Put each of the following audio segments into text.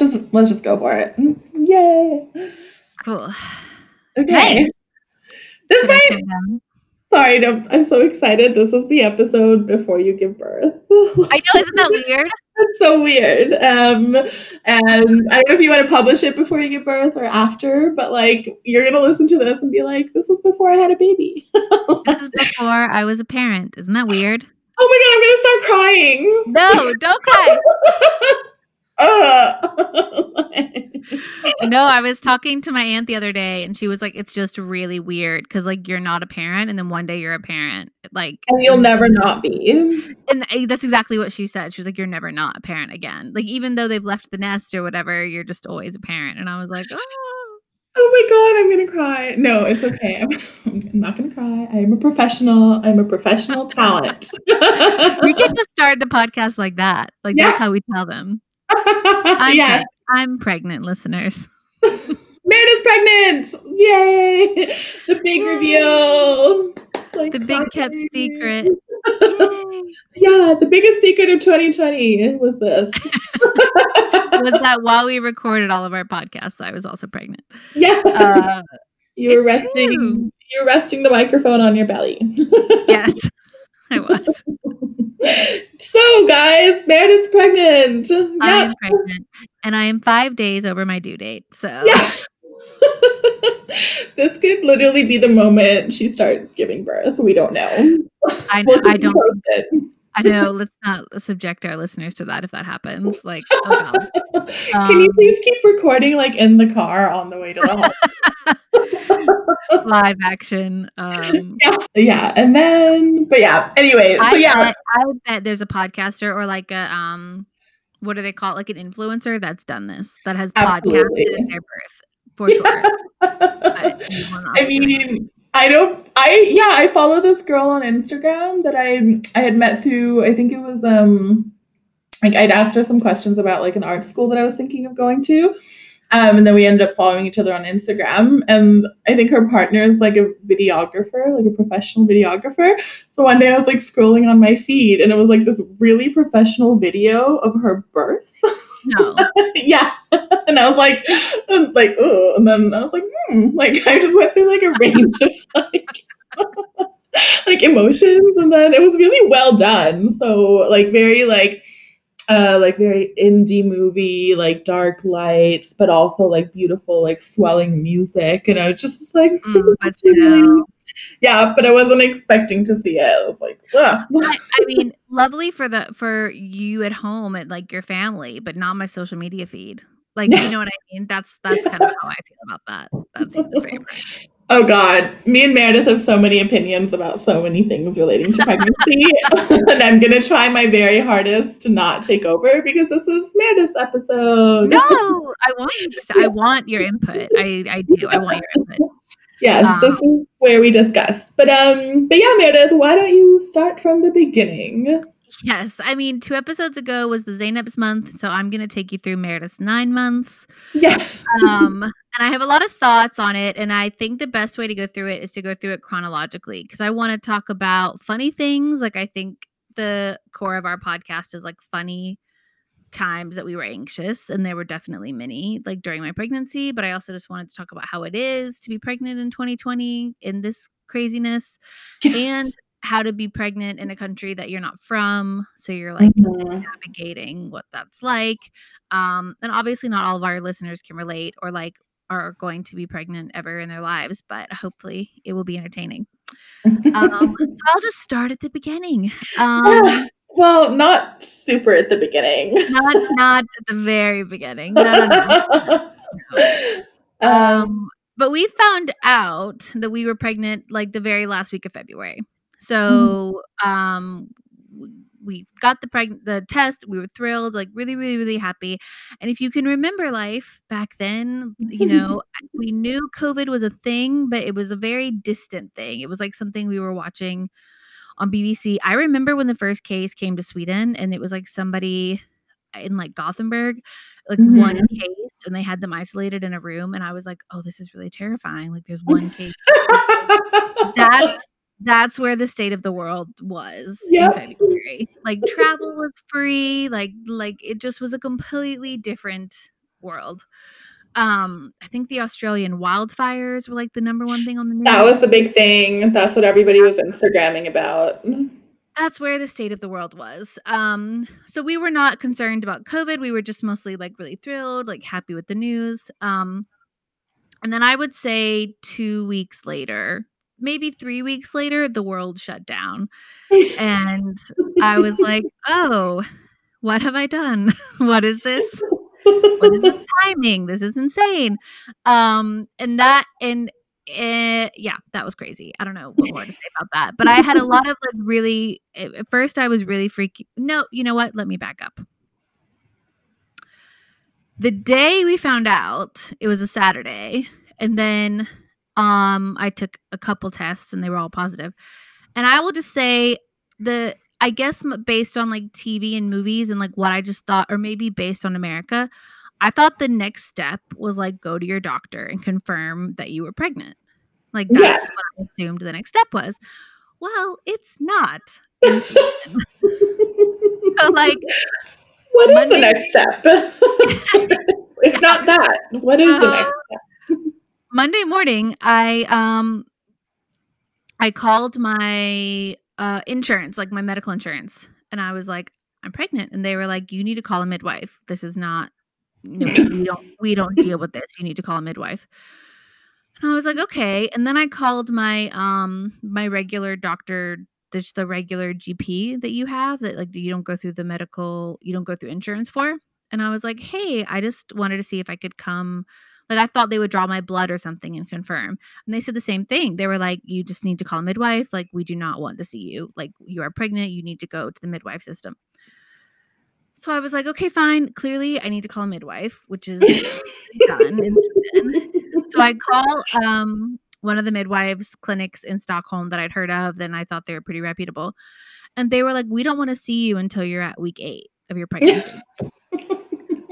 let's just let's just go for it. Yay! Cool. Okay. Hey. This might. Sorry, no, I'm so excited. This is the episode before you give birth. I know, isn't that weird? That's so weird. Um, and I don't know if you want to publish it before you give birth or after, but like you're gonna listen to this and be like, "This is before I had a baby." This is before I was a parent. Isn't that weird? Oh my god, I'm gonna start crying. No, don't cry. uh. No, I was talking to my aunt the other day and she was like, it's just really weird because like you're not a parent and then one day you're a parent. Like and you'll and never not be. And that's exactly what she said. She was like, You're never not a parent again. Like even though they've left the nest or whatever, you're just always a parent. And I was like, Oh Oh my god, I'm gonna cry. No, it's okay. I'm, I'm not gonna cry. I am a professional. I'm a professional talent. we can just start the podcast like that. Like Yeah. that's how we tell them. I'm, yeah, preg- I'm pregnant, listeners. Meredith's pregnant! Yay! The big Yay. reveal. Like The big kept secret. Yeah, the biggest secret of 2020 was this. Was that while we recorded all of our podcasts, I was also pregnant. yeah. Uh, you were resting. true. You were resting the microphone on your belly. yes, I was. so, guys, Meredith's pregnant. I am pregnant, and I am five days over my due date. So Yeah. this could literally be the moment she starts giving birth. We don't know. I We'll I don't. I know. Let's not subject our listeners to that if that happens. Like, oh god. Can you Um, please keep recording like in the car on the way to the hospital? live action. Um, yeah. Yeah. And then, but yeah. Anyway, so I yeah. bet, I bet there's a podcaster or like a um, what do they call it? Like an influencer that's done this that has Absolutely. podcasted their birth for sure. Will not I mean, I don't. I yeah. I follow this girl on Instagram that I I had met through. I think it was um like I'd asked her some questions about like an art school that I was thinking of going to. Um, and then we ended up following each other on Instagram. And I think her partner is like a videographer, like a professional videographer. So one day I was like scrolling on my feed and it was like this really professional video of her birth. no. yeah. And I was like, um, like, oh, and then I was like, hmm, like I just went through like a range of like, like emotions, and then it was really well done. So like very like, uh, like very indie movie, like dark lights, but also like beautiful, like swelling music, and I just was like, this Mm, is really-. yeah, but I wasn't expecting to see it. I was like, Ugh. I, I mean, lovely for the for you at home and like your family, but not my social media feed. Like, you know what I mean? That's that's kind of how I feel about that. That seems fair. Oh God, me and Meredith have so many opinions about so many things relating to pregnancy, and I'm gonna try my very hardest to not take over because this is Meredith's episode. No, I want I want your input. I I do. I want your input. Yes, Um, this is where we discuss. But um, but yeah, Meredith, why don't you start from the beginning? Yes, I mean, two episodes ago was the Zainab's month, so I'm gonna take you through Meredith's nine months. Yes. Um, and I have a lot of thoughts on it, and I think the best way to go through it is to go through it chronologically because I want to talk about funny things. Like I think the core of our podcast is like funny times that we were anxious, and there were definitely many like during my pregnancy. But I also just wanted to talk about how it is to be pregnant in 2020 in this craziness, and how to be pregnant in a country that you're not from. So you're like Mhm. navigating what that's like. Um, and obviously, not all of our listeners can relate or like are going to be pregnant ever in their lives, but hopefully it will be entertaining. Um, so I'll just start at the beginning. Um, well, not super at the beginning. not not at the very beginning. No, no, no. um, Um, but we found out that we were pregnant like the very last week of February. So um we got the preg- the test. We were thrilled, like really, really, really happy. And if you can remember life back then, you know, we knew COVID was a thing, but it was a very distant thing. It was like something we were watching on BBC. I remember when the first case came to Sweden and it was like somebody in like Gothenburg, like one mm-hmm. case, and they had them isolated in a room. And I was like, oh, this is really terrifying. Like there's one case. That's that's where the state of the world was Yep. in February. Like travel was free. Like like it just was a completely different world. Um, I think the Australian wildfires were like the number one thing on the news. That was the big thing. That's what everybody was Instagramming about. That's where the state of the world was. Um, so we were not concerned about COVID. We were just mostly like really thrilled, like happy with the news. Um, and then I would say two weeks later, maybe three weeks later, the world shut down. And I was like, oh, what have I done? what is this? Timing? This is insane. Um, and that and uh, yeah, that was crazy. I don't know what more to say about that. But I had a lot of like really at first I was really freaky. No, you know what? Let me back up. The day we found out, it was a Saturday, and then um I took a couple tests and they were all positive. And I will just say the I guess based on like TV and movies and like what I just thought, or maybe based on America, I thought the next step was like go to your doctor and confirm that you were pregnant. Like that's yeah. what I assumed the next step was. Well, it's not. so like what is Monday- the next step? if not that, what is uh, the next step? Monday morning, I um I called my uh, insurance, like my medical insurance, and I was like, "I'm pregnant," and they were like, "You need to call a midwife. This is not, you know, we don't we don't deal with this. You need to call a midwife." And I was like, "Okay." And then I called my um my regular doctor, just the regular GP that you have that like you don't go through the medical, you don't go through insurance for. And I was like, "Hey, I just wanted to see if I could come." Like I thought they would draw my blood or something and confirm. And they said the same thing. They were like, you just need to call a midwife. Like we do not want to see you. Like you are pregnant. You need to go to the midwife system. So I was like, okay, fine. Clearly, I need to call a midwife, which is done in Sweden. So I call um, one of the midwives clinics in Stockholm that I'd heard of. Then I thought they were pretty reputable, and they were like, "We don't want to see you until you're at week eight of your pregnancy."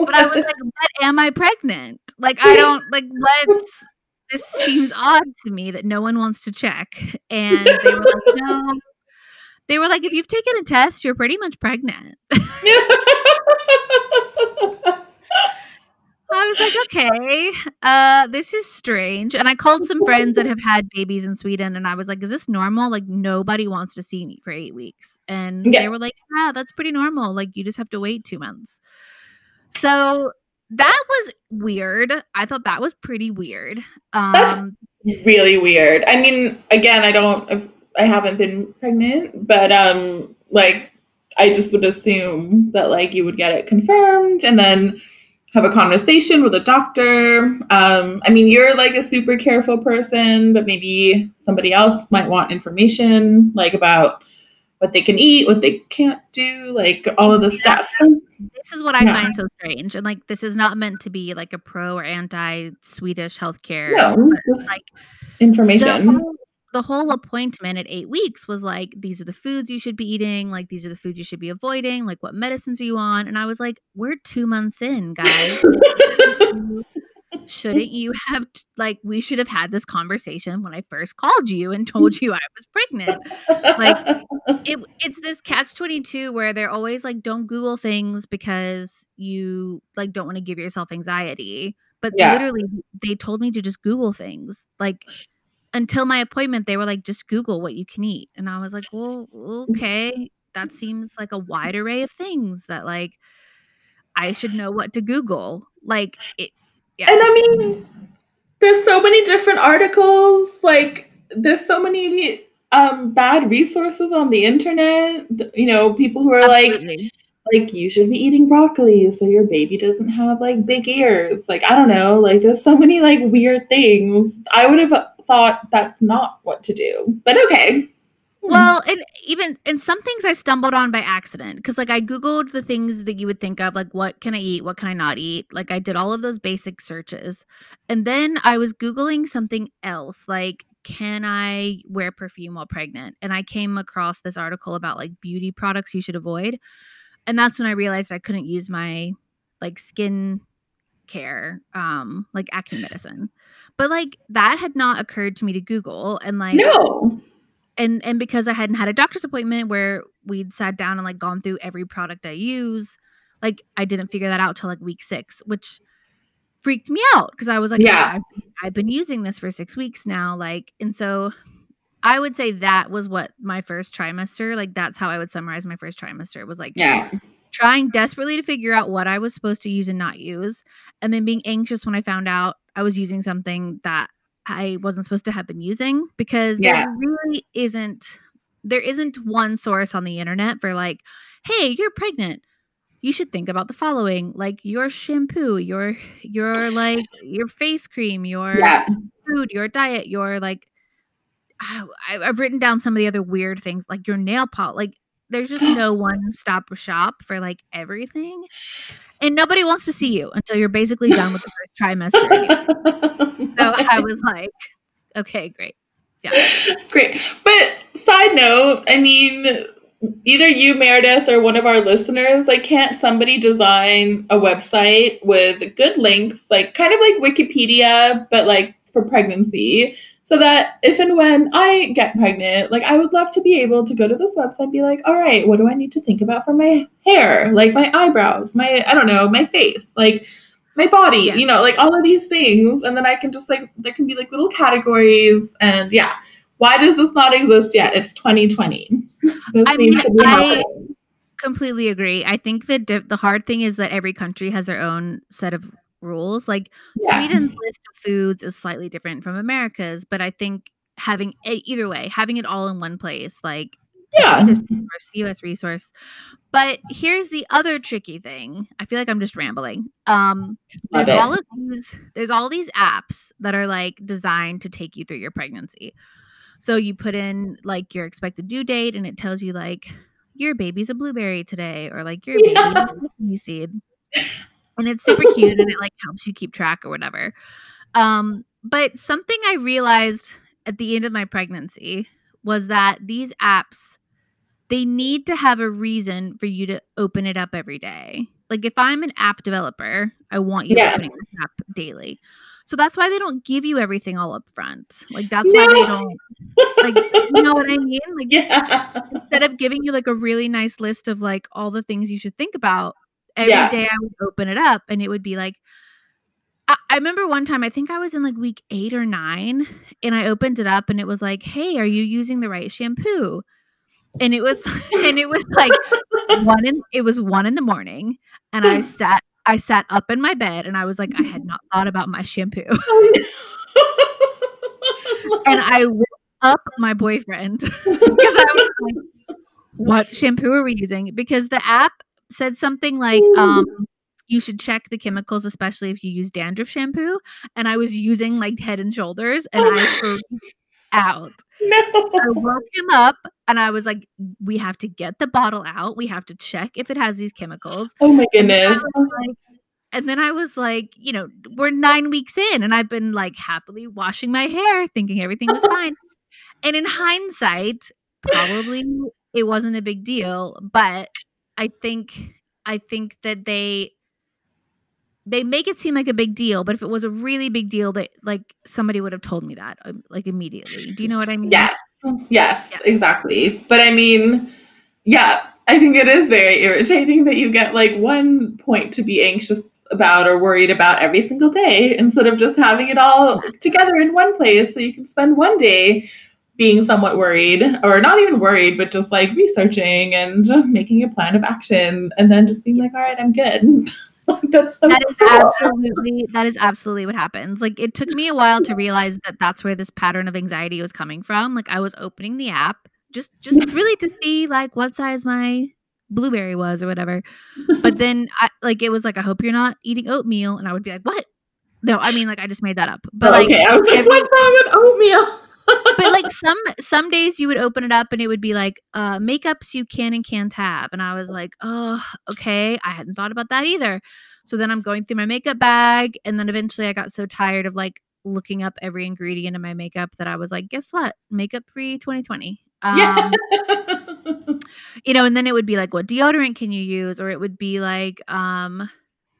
But I was like, "But am I pregnant?" Like I don't like what's this seems odd to me that no one wants to check. And they were like, no. They were like, if you've taken a test, you're pretty much pregnant. I was like, okay, uh, this is strange. And I called some friends that have had babies in Sweden and I was like, is this normal? Like, nobody wants to see me for eight weeks. And yeah. they were like, yeah, that's pretty normal. Like, you just have to wait two months. So that was weird. I thought that was pretty weird. Um, That's really weird. I mean, again, I don't, I haven't been pregnant, but um, like, I just would assume that like you would get it confirmed and then have a conversation with a doctor. Um, I mean, you're like a super careful person, but maybe somebody else might want information like about what they can eat, what they can't do, like all of the stuff. This is what I find so strange. And like this is not meant to be like a pro or anti Swedish healthcare. No, just like information. The whole, the whole appointment at eight weeks was like, these are the foods you should be eating, like these are the foods you should be avoiding, like what medicines are you on? And I was like, we're two months in, guys. shouldn't you have like we should have had this conversation when I first called you and told you I was pregnant? Like it, it's this catch 22 where they're always like don't google things because you like don't want to give yourself anxiety. But yeah. literally they told me to just google things. Like until my appointment they were like just google what you can eat. And I was like, "Well, okay, that seems like a wide array of things that like I should know what to google." Like it yeah. And I mean, there's so many different articles. Like, there's so many um, bad resources on the internet. You know, people who are Absolutely. like, like you should be eating broccoli so your baby doesn't have like big ears. Like, I don't know. Like, there's so many like weird things. I would have thought that's not what to do, but okay. Well, and even and some things I stumbled on by accident because like I googled the things that you would think of like what can I eat, what can I not eat. Like I did all of those basic searches, and then I was googling something else like can I wear perfume while pregnant? And I came across this article about like beauty products you should avoid, and that's when I realized I couldn't use my like skin care um like acne medicine but like that had not occurred to me to google and like no and and because I hadn't had a doctor's appointment where we'd sat down and like gone through every product I use, like I didn't figure that out till like week six, which freaked me out because I was like, Yeah. I've, I've been using this for six weeks now. Like, and so I would say that was what my first trimester, like, that's how I would summarize my first trimester. It was like Yeah. trying desperately to figure out what I was supposed to use and not use, and then being anxious when I found out I was using something that I wasn't supposed to have been using because Yeah. there really isn't there isn't one source on the internet for like, hey, you're pregnant. You should think about the following, like your shampoo, your your like your face cream, your Yeah. food, your diet, your like I, I've written down some of the other weird things, like your nail polish. Like, there's just no one stop shop for like everything, and nobody wants to see you until you're basically done with the first trimester. So I was like, okay, great. Yeah. Great. But side note, I mean, either you, Meredith, or one of our listeners, like, can't somebody design a website with good links, like kind of like Wikipedia, but like for pregnancy? So that if and when I get pregnant, like I would love to be able to go to this website and be like, all right, what do I need to think about for my hair? Like my eyebrows, my I don't know, my face, like my body, Yeah. you know, like all of these things. And then I can just like there can be like little categories and yeah. Why does this not exist yet? It's 2020. I mean, I- Completely agree. I think that the hard thing is that every country has their own set of rules. Like Yeah. Sweden's list of foods is slightly different from America's, but I think having e- either way, having it all in one place, like Yeah. Resource, US resource. But here's the other tricky thing. I feel like I'm just rambling. Um there's all of these there's all these apps that are like designed to take you through your pregnancy. So you put in like your expected due date and it tells you like your baby's a blueberry today or like your baby's Yeah. a seed. And it's super cute and it like helps you keep track or whatever. Um but something I realized at the end of my pregnancy was that these apps they need to have a reason for you to open it up every day. Like if I'm an app developer, I want you Yeah. opening this app daily. So that's why they don't give you everything all up front. Like that's why they don't like you know what I mean? Like yeah. instead of giving you like a really nice list of like all the things you should think about, every day Yeah. I would open it up and it would be like I, I remember one time I think I was in like week eight or nine and I opened it up and it was like, Hey, are you using the right shampoo? And it was and it was like one in it was one in the morning and I sat I sat up in my bed and I was like, I had not thought about my shampoo. and I woke up my boyfriend because I was like, "What shampoo are we using?" Because the app said something like, um, "You should check the chemicals, especially if you use dandruff shampoo." And I was using like Head and Shoulders, and I freaked out. I woke him up, and I was like, "We have to get the bottle out. We have to check if it has these chemicals." Oh my goodness. and then I was like, you know, we're nine weeks in, and I've been like happily washing my hair, thinking everything was fine. And in hindsight, probably it wasn't a big deal, but I think I think that they they make it seem like a big deal, but if it was a really big deal, that like somebody would have told me that um, like immediately. Do you know what I mean? Yes. Yes, Yeah. exactly. But I mean, yeah, I think it is very irritating that you get like one point to be anxious about or worried about every single day instead of just having it all together in one place so you can spend one day being somewhat worried or not even worried but just like researching and making a plan of action and then just being like all right i'm good that's so That is cool. absolutely that is absolutely what happens. Like it took me a while to realize that that's where this pattern of anxiety was coming from. Like I was opening the app just just really to see like what size my blueberry was or whatever. But then I like it was like I hope you're not eating oatmeal and I would be like what? No, I mean like I just made that up. But oh, like okay i was like every- what's wrong with oatmeal but like some some days you would open it up and it would be like uh makeups you can and can't have and i was like oh okay i hadn't thought about that either. So then i'm going through my makeup bag and then eventually i got so tired of like looking up every ingredient in my makeup that i was like guess what? Makeup free 2020 um yeah you know and then it would be like what deodorant can you use? Or it would be like um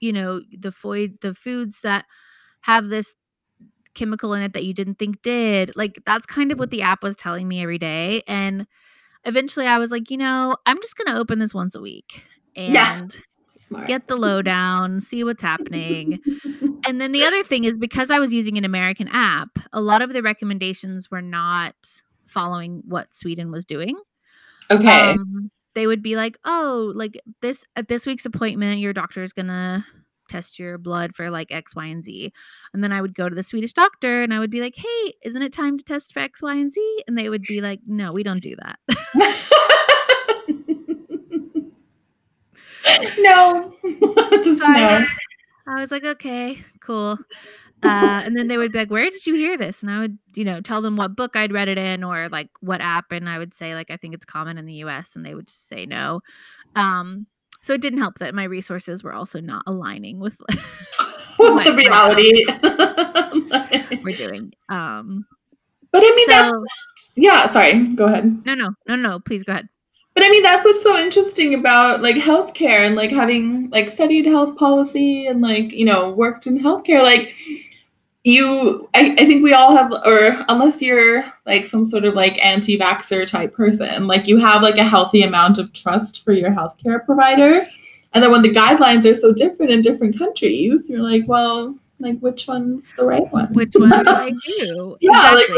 you know the food the foods that have this chemical in it that you didn't think did like that's kind of what the app was telling me every day and eventually i was like you know i'm just going to open this once a week and Yeah. Get the lowdown, see what's happening. And then the other thing is because I was using an American app, a lot of the recommendations were not following what Sweden was doing. okay. Um, they would be like, "Oh, like this at this week's appointment, your doctor is gonna test your blood for like X, Y, and Z." And then I would go to the Swedish doctor and I would be like, "Hey, isn't it time to test for X, Y, and Z?" And they would be like, "No, we don't do that." no. Just So I- no. I was like, "Okay, cool." Uh, and then they would be like, "Where did you hear this?" And I would, you know, tell them what book I'd read it in or like what app, and I would say like, "I think it's common in the U.S.," and they would just say no. Um, so it didn't help that my resources were also not aligning with the reality? we're doing. Um, but I mean, that's yeah. Sorry, go ahead. no, no, no, no. Please go ahead. But I mean, that's what's so interesting about like healthcare and like having like studied health policy and like you know worked in healthcare. Like you, I, I think we all have, or unless you're like some sort of like anti-vaxxer type person, like you have like a healthy amount of trust for your healthcare provider. And then when the guidelines are so different in different countries, you're like, well, like which one's the right one? Which one do I do? Yeah, like,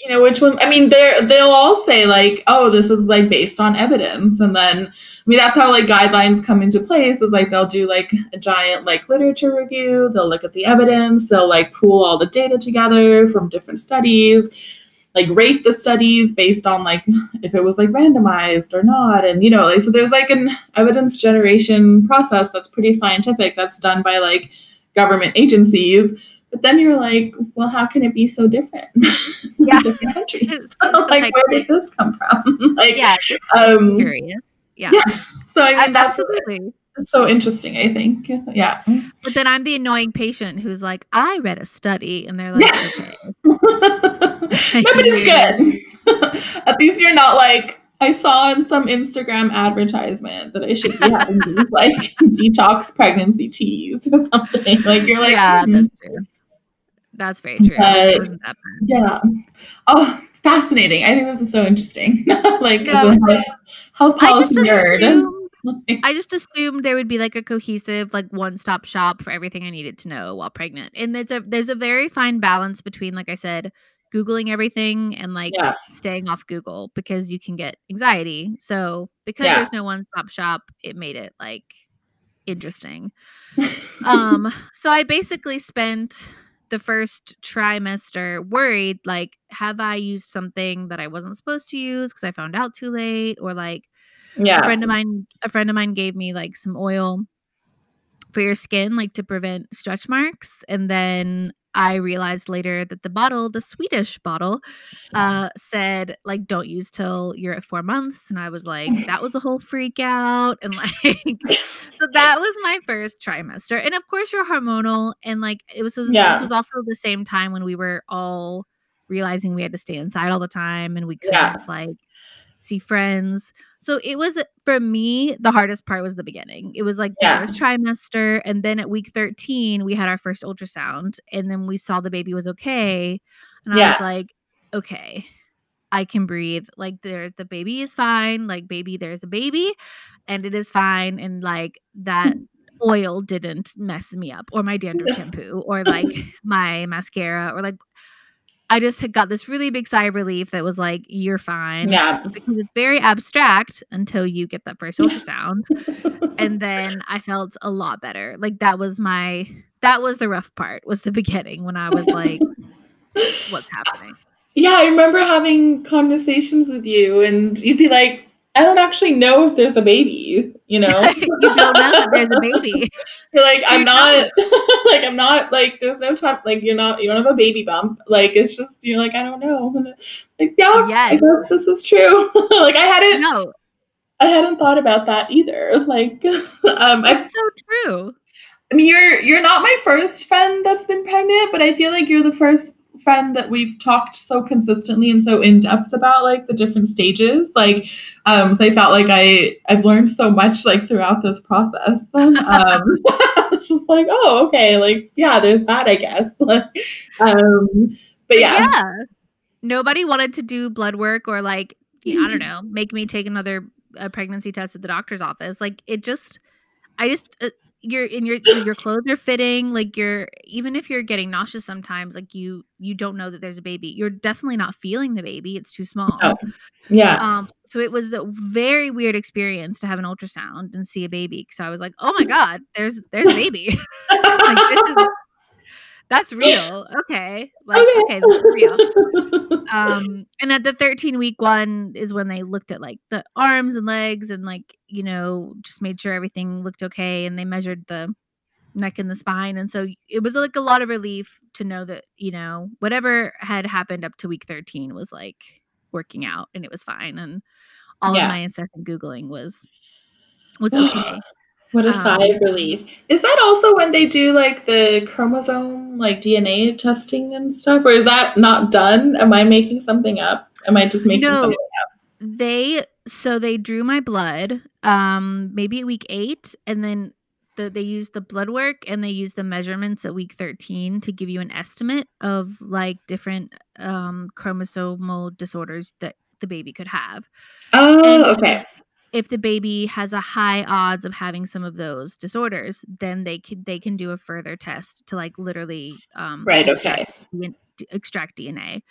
you know which one i mean they're they'll all say like oh this is like based on evidence. And then i mean that's how like guidelines come into place is like they'll do like a giant like literature review. They'll look at the evidence. They'll like pool all the data together from different studies like rate the studies based on like if it was like randomized or not. And you know like so there's like an evidence generation process that's pretty scientific that's done by like government agencies but then you're like well how can it be so different Yeah. different countries It's like like- where did this come from like yeah, um curious. Yeah, yeah so i mean absolutely. so interesting i think yeah But then I'm the annoying patient who's like, I read a study, and they're like, Yeah. okay. it's good. At least you're not like I saw in some Instagram advertisement that I should be having these like detox pregnancy teas or something. Like you're like, yeah, "Hmm, that's true. That's very true. But- that yeah. Oh, fascinating. I think this is so interesting. like as Yeah. a health, health I policy just nerd. assumed, I just assumed there would be like a cohesive, like one-stop shop for everything I needed to know while pregnant. And it's a there's a very fine balance between, like I said, googling everything and like yeah. staying off Google because you can get anxiety. So because Yeah. there's no one-stop shop, it made it like interesting. um so i basically spent the first trimester worried like have i used something that i wasn't supposed to use because i found out too late or like yeah. a friend of mine a friend of mine gave me like some oil for your skin like to prevent stretch marks and then i realized later that the bottle the swedish bottle uh said like don't use till you're at four months and i was like that was a whole freak out and like so that was my first trimester and of course you're hormonal and like it was, was Yeah. this was also the same time when we were all realizing we had to stay inside all the time and we couldn't Yeah. like see friends. So it was for me the hardest part was the beginning. It was like the Yeah. first trimester and then at week 13 we had our first ultrasound and then we saw the baby was okay and i was like okay i can breathe. Like there's the baby is fine. Like baby there's a baby and it is fine and like that oil didn't mess me up or my dandruff shampoo or like my mascara or like i just had got this really big sigh of relief that was like you're fine Yeah. because it's very abstract until you get that first ultrasound. And then i felt a lot better. Like that was my that was the rough part was the beginning when i was like what's happening? Yeah, I remember having conversations with you, and you'd be like, I don't actually know if there's a baby, you know? you don't know that there's a baby You're like, I'm not, like, I'm not, like, there's no time, like, you're not, you don't have a baby bump. Like, it's just, you're like, I don't know. Like, yeah, I guess this is true. like, I hadn't, no I hadn't thought about that either. Like, um, I, it's so true I mean, you're, you're not my first friend that's been pregnant, but I feel like you're the first friend that we've talked so consistently and so in depth about like the different stages like um so i felt like i i've learned so much like throughout this process. Um it's just like oh okay like yeah there's that i guess. Like um but yeah. Yeah. nobody wanted to do blood work or like I don't know make me take another uh, pregnancy test at the doctor's office. Like it just i just uh, you're in your your clothes are fitting like you're even if you're getting nauseous sometimes like you you don't know that there's a baby you're definitely not feeling the baby it's too small No. Yeah. um so it was a very weird experience to have an ultrasound and see a baby so i was like oh my god there's there's a baby like this is that's real. Okay. Like okay, this is real. Um and at the 13 week one is when they looked at like the arms and legs and like you know just made sure everything looked okay and they measured the neck and the spine. And so it was like a lot of relief to know that you know whatever had happened up to week 13 was like working out and it was fine. And all Yeah. of my incessant googling was was okay What a Um, sigh of relief. Is that also when they do like the chromosome, like DNA testing and stuff? Or is that not done? Am I making something up? Am I just making No. something up? they so they drew my blood um maybe at week eight and then the, they used the blood work and they used the measurements at week 13 to give you an estimate of like different um chromosomal disorders that the baby could have Oh, And- okay. If the baby has a high odds of having some of those disorders then they can they can do a further test to like literally um Right, okay. extract D- extract dna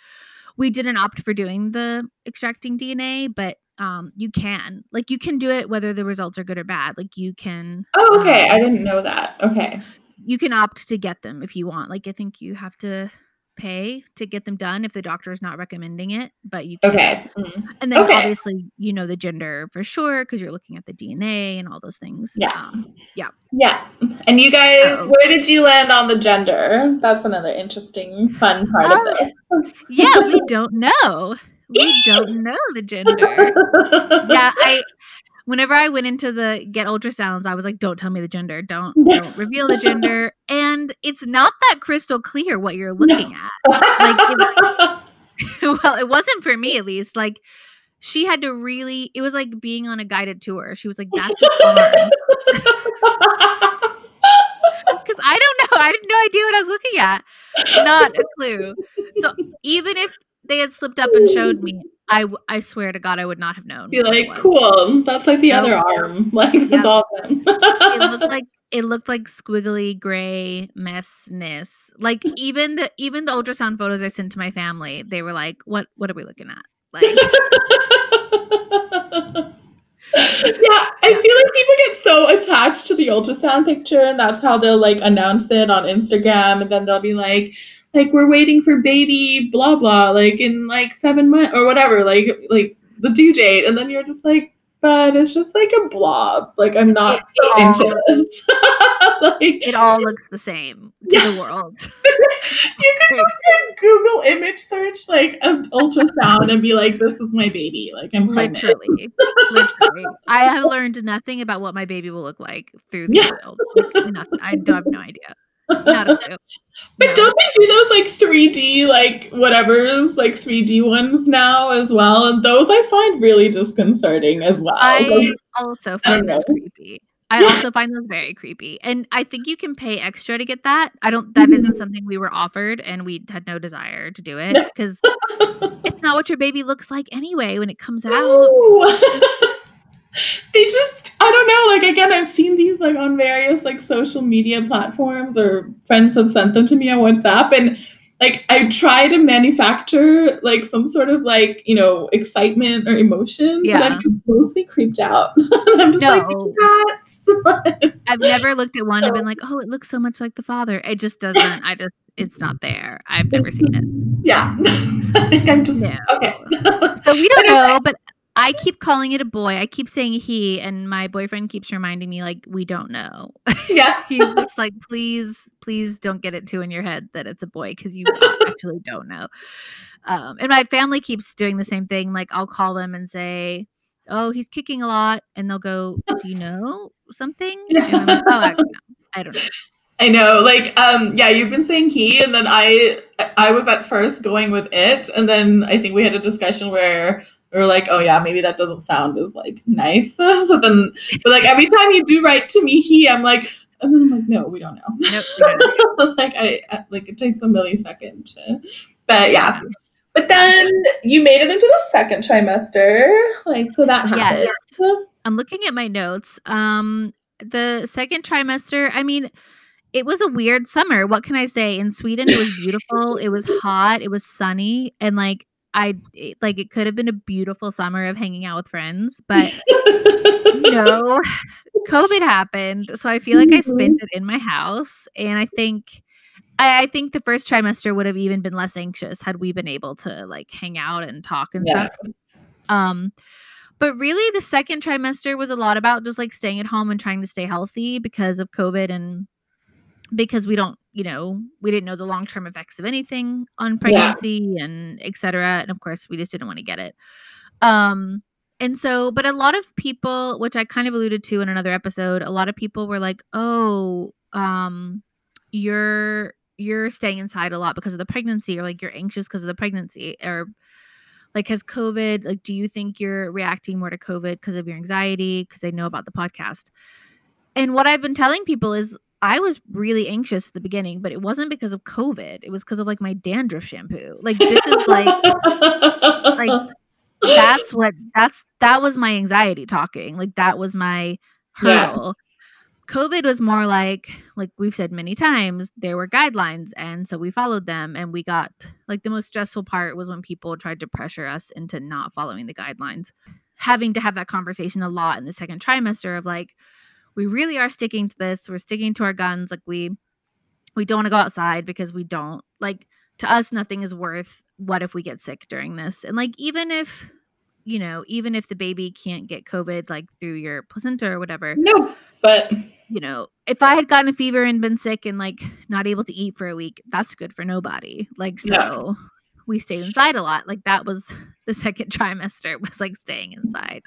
we didn't opt for doing the extracting dna but um you can like you can do it whether the results are good or bad like you can Oh, okay. um, I didn't know that. Okay. you can opt to get them if you want like i think you have to pay to get them done if the doctor is not recommending it but you can Okay. Mm. and then Okay. obviously you know the gender for sure because you're looking at the dna and all those things Yeah. um, Yeah. And you guys, Oh. where did you land on the gender? That's another interesting, fun part Oh. of this. yeah we don't know we don't know the gender yeah i whenever i went into the get ultrasounds i was like don't tell me the gender. Don't don't reveal the gender. And it's not that crystal clear what you're looking at. Like, well it wasn't for me at least. Like she had to really it was like being on a guided tour. She was like that's an arm because i don't know. I had no idea what i was looking at. Not a clue. So even if they had slipped up and showed me i i swear to god i would not have known Be like, cool. That's like the other arm. Like that's Yep. all of them. it looked like it looked like squiggly gray messness. Like even the even the ultrasound photos I sent to my family, they were like, "What what are we looking at?" Like, yeah, I feel like people get so attached to the ultrasound picture, and that's how they'll like announce it on Instagram, and then they'll be like, like we're waiting for baby, blah blah, like in like seven months or whatever, like like the due date, and then you're just like, but it's just like a blob. Like I'm not It so into this. like it all looks the same to Yeah. the world. you could just like, Google image search like an ultrasound and be like, this is my baby. Like I'm pregnant. Literally, literally. I have learned nothing about what my baby will look like through these. Yeah. Like. I have no idea. Not a clue. But No. don't they do those like 3D like whatever's like 3D ones now as well? And those I find really disconcerting as well. I Like, also I find those know. creepy. I Yeah. also find those very creepy. And I think you can pay extra to get that. I don't that Mhm. isn't something we were offered and we had no desire to do it because it's not what your baby looks like anyway when it comes out. they just I don't know, like again, I've seen these like on various like social media platforms or friends have sent them to me on WhatsApp and like I try to manufacture like some sort of like, you know, excitement or emotion. But Yeah. I'm just mostly creeped out. I'm just like No. that's I've never looked at one and been like, "Oh, it looks so much like the father." It just doesn't. I just it's not there. I've never seen it. Yeah. I think I'm just No. okay. So we don't But know, but I keep calling it a boy. I keep saying he, and my boyfriend keeps reminding me like we don't know. yeah. He's just like, please, please don't get it too in your head that it's a boy because you actually don't know. Um, and my family keeps doing the same thing. Like I'll call them and say, "Oh, he's kicking a lot," and they'll go, "Do you know something?" And I'm like, "Oh, I don't know. I don't know." I know. Like, um, yeah, you've been saying he, and then I, I was at first going with it, and then I think we had a discussion where we were like, oh yeah, maybe that doesn't sound as like nice. so then, but like every time you do write to me he, I'm like, and then I'm like, no, we don't know. Nope, like I, I- like it takes a millisecond to, but yeah. But then you made it into the second trimester, like so that happened. Yes. I'm looking at my notes. Um, the second trimester, I mean, it was a weird summer. What can I say? In Sweden, it was beautiful. it was hot. It was sunny, and like I like it could have been a beautiful summer of hanging out with friends, but you know, COVID happened, so I feel like I spent it in my house, and I think. I, I think the first trimester would have even been less anxious had we been able to like hang out and talk and Yeah. stuff. Um, but really, the second trimester was a lot about just like staying at home and trying to stay healthy because of COVID and because we don't, you know, we didn't know the long term effects of anything on pregnancy and et cetera. And of course, we just didn't want to get it. Um, and so, but a lot of people, which I kind of alluded to in another episode, a lot of people were like, "Oh, um, you're you're staying inside a lot because of the pregnancy, or like you're anxious because of the pregnancy, or like has covid like do you think you're reacting more to covid because of your anxiety because they know about the podcast and what i've been telling people is i was really anxious at the beginning but it wasn't because of covid. It was because of like my dandruff shampoo. Like this is like like that's what that's that was my anxiety talking. Like that was my Yeah. hurdle. Covid was more like like we've said many times there were guidelines and so we followed them and we got like the most stressful part was when people tried to pressure us into not following the guidelines. Having to have that conversation a lot in the second trimester of like we really are sticking to this we're sticking to our guns like we we don't want to go outside because we don't like to us nothing is worth what if we get sick during this and like even if you know even if the baby can't get covid like through your placenta or whatever no, but you know if i had gotten a fever and been sick and like not able to eat for a week that's good for nobody like so Yeah. we stayed inside a lot like that was the second trimester was like staying inside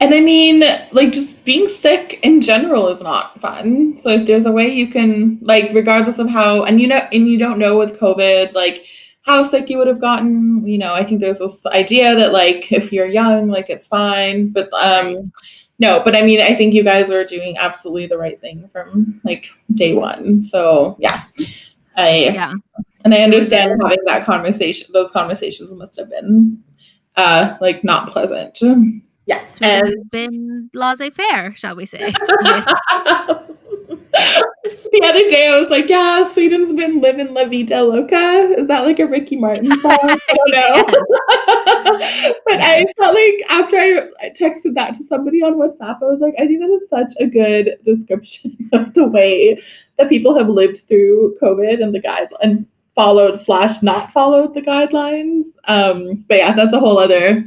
And I mean, like, just being sick in general is not fun. So if there's a way you can, like, regardless of how, and you know, and you don't know with COVID, like, how sick you would have gotten, you know, I think there's this idea that, like, if you're young, like, it's fine. But, um, Right. no, but I mean, I think you guys are doing absolutely the right thing from, like, day one. So, yeah. I, yeah and I understand having that conversation, those conversations must have been, uh, like, not pleasant. Yeah. Sweden And has been laissez-faire shall we say the other day I was like, yeah, Sweden's been living La Vida Loca. Is that like a Ricky Martin song? I don't know. but I felt like after I I texted that to somebody on WhatsApp, I was like, I think that is such a good description of the way that people have lived through COVID and the guide and followed slash not followed the guidelines. Um, but yeah, that's a whole other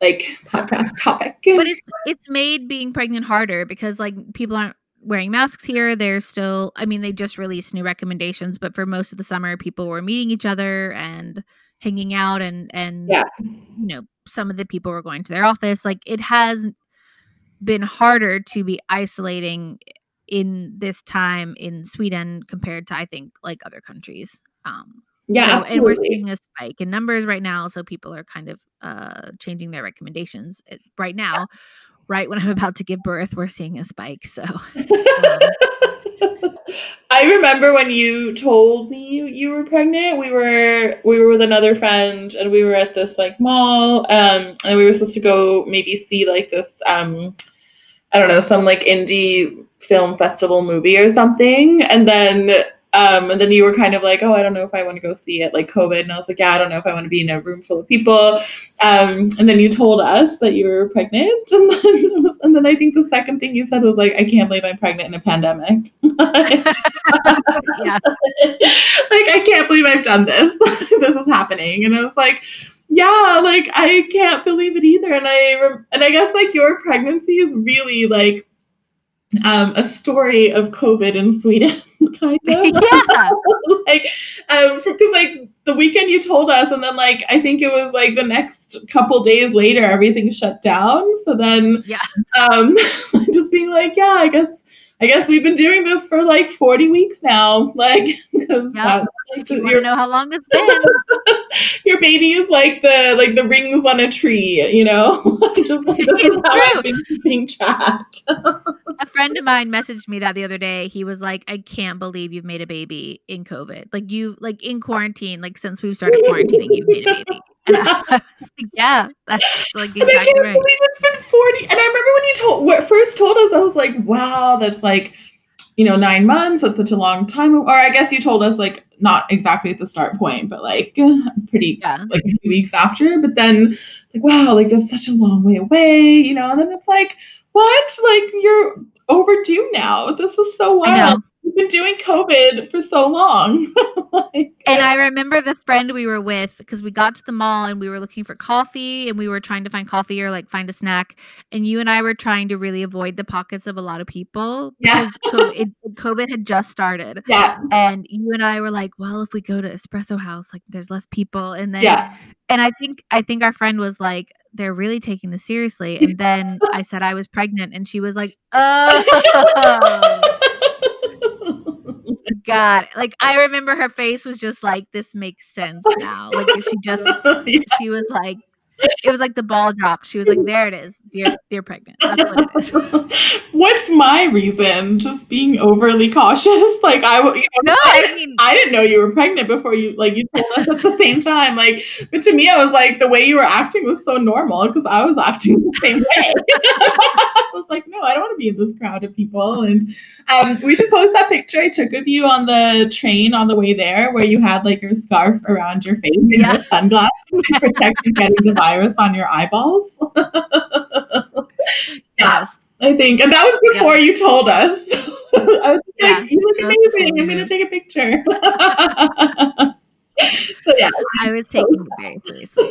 like podcast topic. but it's it's made being pregnant harder because like people aren't wearing masks here they're still i mean they just released new recommendations but for most of the summer people were meeting each other and hanging out and and Yeah. you know some of the people were going to their office like it has been harder to be isolating in this time in sweden compared to i think like other countries um yeah, so- and we're seeing a spike in numbers right now so people are kind of uh changing their recommendations right now right when i'm about to give birth we're seeing a spike so I remember when you told me you, you were pregnant. We were we were with another friend and we were at this like mall. Um, and we were supposed to go maybe see like this um, I don't know some like indie film festival movie or something. And then um, and then you were kind of like, oh, I don't know if I want to go see it, like COVID. And I was like, yeah, I don't know if I want to be in a room full of people. Um, and then you told us that you were pregnant, and then was, and then I think the second thing you said was like, I can't believe I'm pregnant in a pandemic. yeah like I can't believe I've done this. this is happening, and I was like, yeah, like I can't believe it either. And I rem- and I guess like your pregnancy is really like um, a story of COVID in Sweden, kind of. Yeah. Like um because like the weekend you told us and then like i think it was like the next couple days later everything shut down. So then Yeah. um just being like yeah i guess i guess we've been doing this for like 40 weeks now like because Yeah. like, you want your, to know how long it's been. Your baby is like the like the rings on a tree you know? Just like this is It's how true. i've been keeping track. A friend of mine messaged me that the other day. He was like i can't believe you've made a baby in covid. Like you like in quarantine like since we've started quarantining you've made a baby And I was like, yeah, that's like And I exactly can't right. believe it's been 40. And I remember when you told what first told us, I was like, wow, that's like, you know, nine months. That's such a long time. Or I guess you told us like not exactly at the start point, but like pretty Yeah. like a few weeks after. But then it's like, wow, like that's such a long way away, you know, and then it's like, what? Like you're overdue now. This is so wild. You've been doing COVID for so long. like, And uh, I remember the friend we were with because we got to the mall and we were looking for coffee and we were trying to find coffee or like find a snack. And you and I were trying to really avoid the pockets of a lot of people Yeah. because COVID, COVID had just started. yeah, And you and I were like, well, if we go to Espresso House, like there's less people. And then, yeah. and I think, I think our friend was like, they're really taking this seriously. And then I said I was pregnant and she was like, oh. God, like I remember her face was just like, this makes sense now. Like she just, she was like, it was like the ball dropped. She was like, there it is. You're, you're pregnant. That's what it is. What's my reason? Just being overly cautious. Like I, you know, No, I mean, I didn't know you were pregnant before you like you told us at the same time. Like, but to me, I was like the way you were acting was so normal because I was acting the same way. I was like, no, I don't want to be in this crowd of people. And um, we should post that picture I took of you on the train on the way there, where you had like your scarf around your face and Yeah. your sunglasses to protect you getting the virus on your eyeballs. yes. I think, and that was before you told us. I was Yeah, like, "You look amazing. I'm gonna take a picture." so yeah, I was taking it very seriously.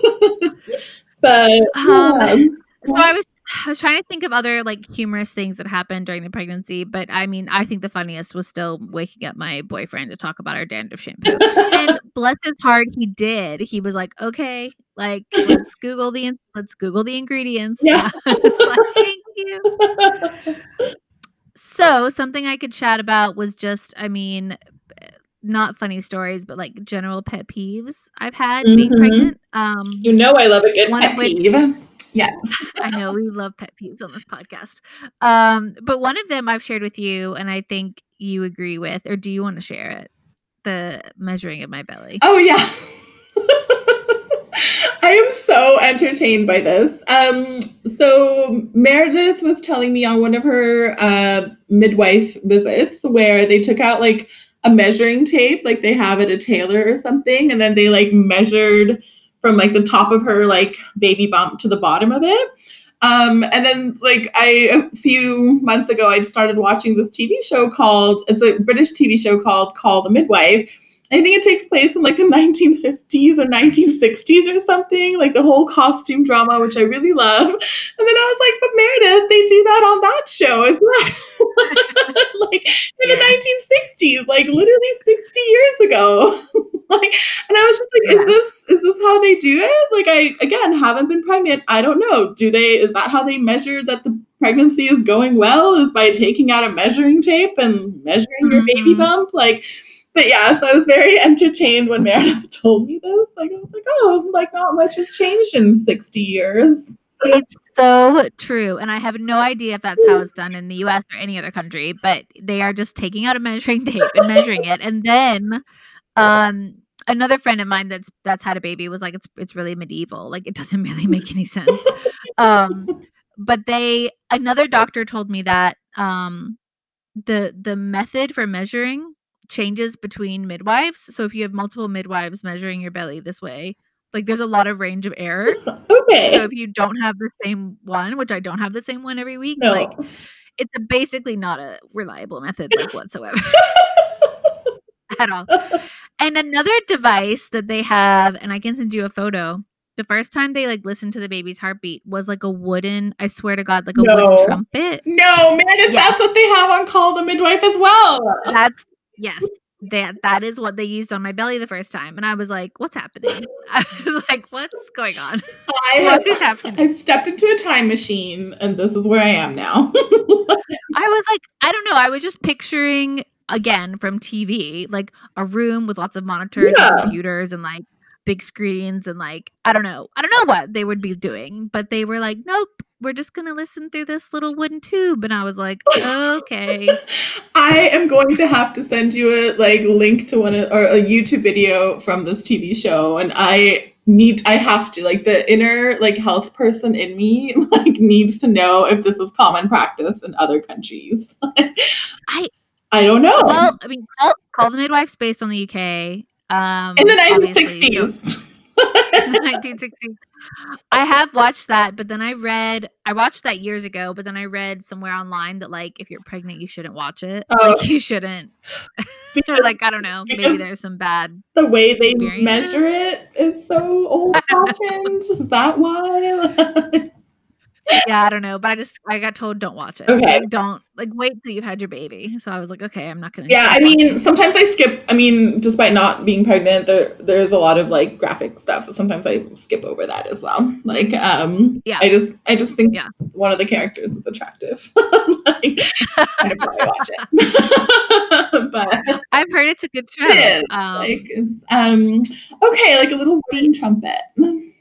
but Um, yeah. So I was I was trying to think of other like humorous things that happened during the pregnancy, but I mean, I think the funniest was still waking up my boyfriend to talk about our dandruff shampoo. And bless his heart, he did. He was like, "Okay, like let's Google the in- let's Google the ingredients." Yeah. Like, "Thank you." So something I could chat about was just, I mean, not funny stories, but like general pet peeves I've had being Mhm. pregnant. Um, you know, I love a good pet of which- peeve. I know we love pet peeves on this podcast. Um, but one of them I've shared with you, and I think you agree with, or do you want to share it? The measuring of my belly. Oh yeah. I am so entertained by this. Um, so Meredith was telling me on one of her uh, midwife visits where they took out like a measuring tape, like they have at a tailor or something, and then they like measured from like the top of her like baby bump to the bottom of it. Um, and then like I a few months ago I started watching this TV show called it's a British TV show called Call the Midwife. I think it takes place in like the 1950s or 1960s or something, like the whole costume drama, which I really love. And then I was like, but Meredith, they do that on that show as well. like in Yeah. the 1960s, like literally 60 years ago. like and I was just like, Yeah. is this is this how they do it? Like I again haven't been pregnant. I don't know. Do they is that how they measure that the pregnancy is going well? Is by taking out a measuring tape and measuring your baby Mhm. bump? Like but yeah, so I was very entertained when Meredith told me this. Like I was like, oh, like not much has changed in 60 years. It's so true. And I have no idea if that's how it's done in the US or any other country, but they are just taking out a measuring tape and measuring it. And then um another friend of mine that's that's had a baby was like it's it's really medieval. Like it doesn't really make any sense. Um but they another doctor told me that um the the method for measuring changes between midwives. So if you have multiple midwives measuring your belly this way, like there's a lot of range of error. Okay. So if you don't have the same one, which I don't have the same one every week, no. like it's a basically not a reliable method like whatsoever at all. And another device that they have, and I can send you a photo. The first time they like listened to the baby's heartbeat was like a wooden, I swear to God, like a No. wooden trumpet. no, Meredith, Yeah. that's what they have on Call the Midwife as well. That's yes. That that is what they used on my belly the first time. And I was like, what's happening? I was like, what's going on? I What is happening? I've stepped into a time machine and this is where I am now. I was like, I don't know. I was just picturing again from TV, like a room with lots of monitors Yeah. and computers and like big screens and like I don't know. I don't know what they would be doing, but they were like, nope, we're just gonna listen through this little wooden tube. And I was like, okay. I am going to have to send you a like link to one of, or a YouTube video from this TV show, and I need I have to like the inner like health person in me like needs to know if this is common practice in other countries. I I don't know. well, I mean, call, call the midwives based on the UK. Um, in the obviously, so- 1960s. In the 1960s. I have watched that, but then I read I watched that years ago, but then I read somewhere online that like if you're pregnant you shouldn't watch it. Oh. Like you shouldn't. Because- like I don't know, maybe there's some bad the way they measure it is so old fashioned. is that why? yeah, I don't know, but I just I got told don't watch it. Okay. Like, don't like wait till you've had your baby. So I was like, okay, I'm not gonna. yeah, I mean, sometimes I skip. I mean, despite not being pregnant, there there's a lot of like graphic stuff. So sometimes I skip over that as well. Like, um, Yeah. I just I just think Yeah. one of the characters is attractive. like, I'd probably watch it. but I've heard it's a good show. it is Um, like um okay, like a little The- wind trumpet. Mhm.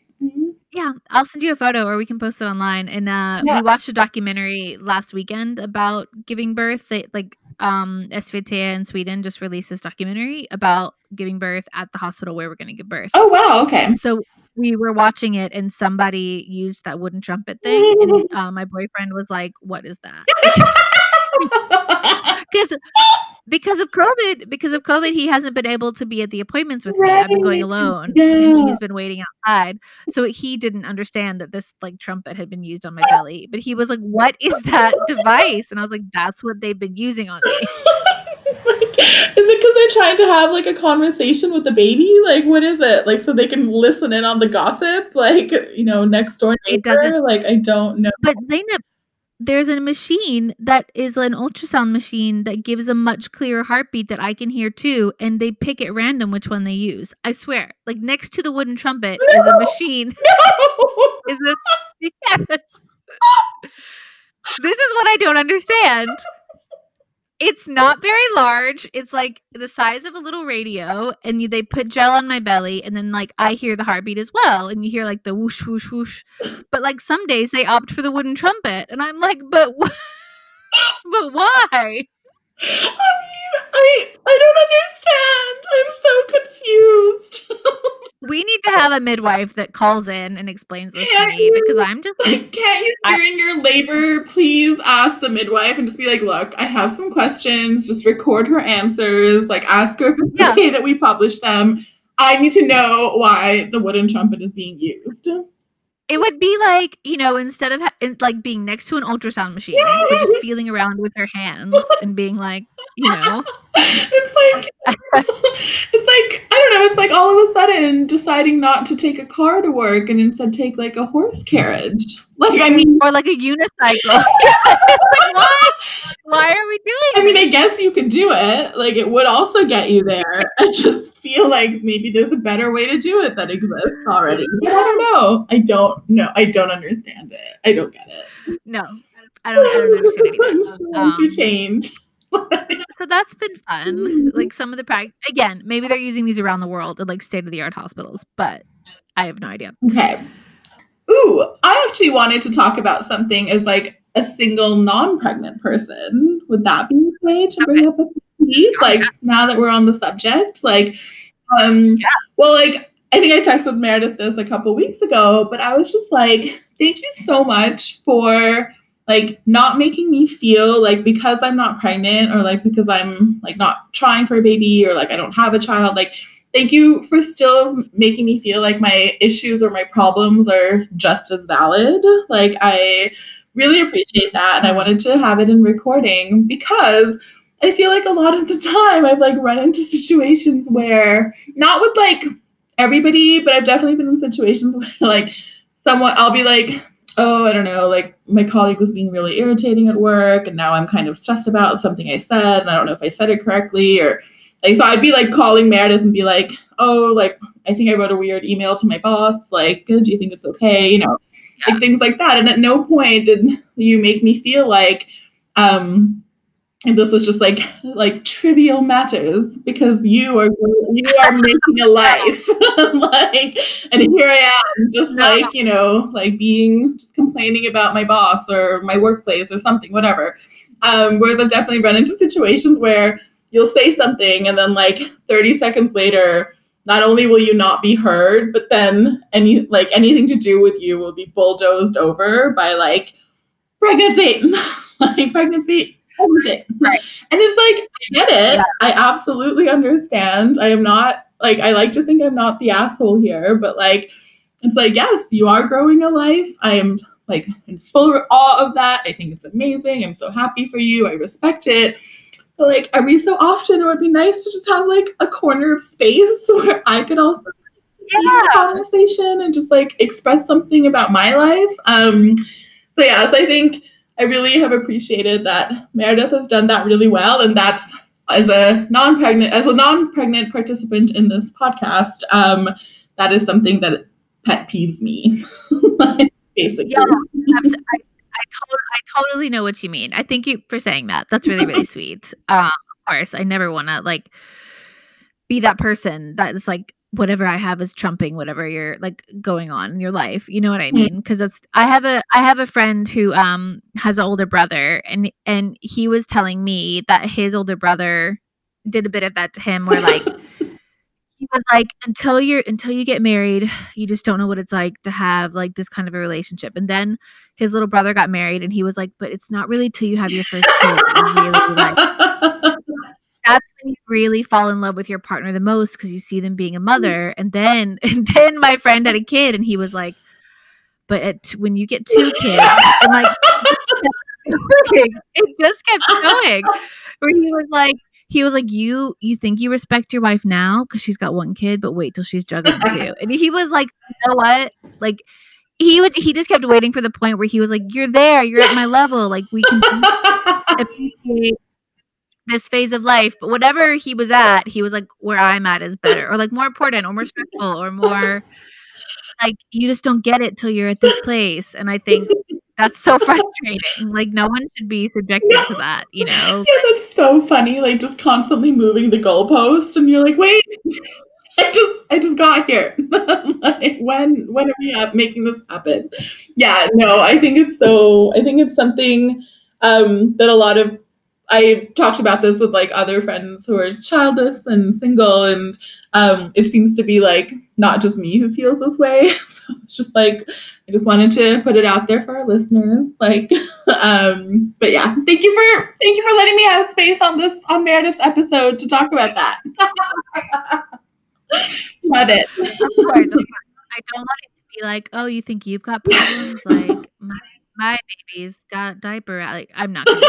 Yeah, I'll send you a photo or we can post it online. And uh Yeah. we watched a documentary last weekend about giving birth. They like um SVT in Sweden just released this documentary about giving birth at the hospital where we're gonna give birth. Oh wow, okay. So we were watching it and somebody used that wooden trumpet thing and uh, my boyfriend was like, What is that? Because because of COVID, because of COVID, he hasn't been able to be at the appointments with me. I've been going alone, Yeah. and he's been waiting outside. So he didn't understand that this like trumpet had been used on my belly. But he was like, "What is that device?" And I was like, "That's what they've been using on me." like, is it because they're trying to have like a conversation with the baby? Like, what is it? Like, so they can listen in on the gossip? Like, you know, next door It neighbor? doesn't- Like, I don't know. But Zainab, there's a machine that is an ultrasound machine that gives a much clearer heartbeat that I can hear too, and they pick at random which one they use. I swear, like next to the wooden trumpet is a machine No! is a yes. This is what I don't understand. It's not very large. It's like the size of a little radio, and they put gel on my belly, and then like I hear the heartbeat as well, and you hear like the whoosh whoosh whoosh. But like some days they opt for the wooden trumpet, and I'm like, but but why? I mean, I I don't understand. I'm so confused. We need to have a midwife that calls in and explains this to Can't me you- because I'm just Like, can't you I- during your labor please ask the midwife and just be like, look, I have some questions. Just record her answers. Like, ask her if it's Yeah. okay that we publish them. I need to know why the wooden trumpet is being used. It would be like, you know, instead of ha- like being next to an ultrasound machine, but just feeling around with her hands and being like, you know, it's like it's like I don't know, it's like all of a sudden deciding not to take a car to work and instead take like a horse carriage. Like I mean or like a unicycle. it's like, why? Why are we doing I mean I guess you could do it. Like it would also get you there. I just feel like maybe there's a better way to do it that exists already. I don't know. I don't know. I don't understand it. I don't get it. No, I don't. I don't understand anything. I'm so to Um, change. so that's been fun. Like some of the practice. Again, maybe they're using these around the world at like state of the art hospitals, but I have no idea. Okay. Ooh, I actually wanted to talk about something as like a single non-pregnant person. Would that be okay to bring up a piece? Like now that we're on the subject, like, um, Yeah. well, like I think I texted Meredith this a couple weeks ago, but I was just like, thank you so much for like not making me feel like because I'm not pregnant or like because I'm like not trying for a baby or like I don't have a child, like thank you for still making me feel like my issues or my problems are just as valid. Like I really appreciate that and I mm. wanted to have it in recording because I feel like a lot of the time I've like run into situations where not with like everybody, but I've definitely been in situations where like someone I'll be like oh, I don't know, like my colleague was being really irritating at work, and now I'm kind of stressed about something I said, and I don't know if I said it correctly, or like, so I'd be like calling Meredith and be like, oh, like, I think I wrote a weird email to my boss, like, do you think it's okay? You know, like things like that. And at no point did you make me feel like, um, and this was just like like trivial matters because you are you are making a life like and here i am just like you know like being just complaining about my boss or my workplace or something whatever um whereas i've definitely run into situations where you'll say something and then like 30 seconds later not only will you not be heard, but then any like anything to do with you will be bulldozed over by like pregnancy, like pregnancy, everything. Right. And it's like, I get it. Yeah. I absolutely understand. I am not like I like to think I'm not the asshole here, but like it's like, yes, you are growing a life. I am like in full awe of that. I think it's amazing. I'm so happy for you. I respect it. But like every so often, it would be nice to just have like a corner of space where I could also yeah. conversation and just like express something about my life. Um, so yeah, so I think I really have appreciated that Meredith has done that really well, and that's as a non-pregnant as a non-pregnant participant in this podcast. Um, that is something that pet peeves me, basically. Yeah, I, to- I totally know what you mean. I thank you for saying that. That's really, really sweet. Um, of course, I never want to like be that person that is like whatever I have is trumping whatever you're like going on in your life. You know what I mean? Because it's I have a I have a friend who um has an older brother and and he was telling me that his older brother did a bit of that to him where like he was like until you're until you get married you just don't know what it's like to have like this kind of a relationship. And then his little brother got married and he was like but it's not really till you have your first kid really like. That's when you really fall in love with your partner the most because you see them being a mother. And then and then my friend had a kid and he was like but at, when you get two kids and like it just kept going. Where he was like he was like, "You you think you respect your wife now because she's got one kid, but wait till she's juggling two." And he was like, "You know what? Like." He would. He just kept waiting for the point where he was like, "You're there. You're at my level. Like we can appreciate this phase of life." But whatever he was at, he was like, "Where I'm at is better, or like more important, or more stressful, or more like you just don't get it till you're at this place." And I think that's so frustrating. Like no one should be subjected yeah. to that, you know? Yeah, that's so funny. Like just constantly moving the goalpost and you're like, wait, I just I just got here. like when when are we up making this happen? Yeah, no, I think it's so I think it's something um that a lot of I talked about this with like other friends who are childless and single, and um, it seems to be like not just me who feels this way. so it's just like I just wanted to put it out there for our listeners. Like, um, but yeah, thank you for thank you for letting me have space on this on Meredith's episode to talk about that. Love it. Of course, of course. I don't want it to be like, oh, you think you've got problems? Like my my baby's got diaper. Like I'm not. Gonna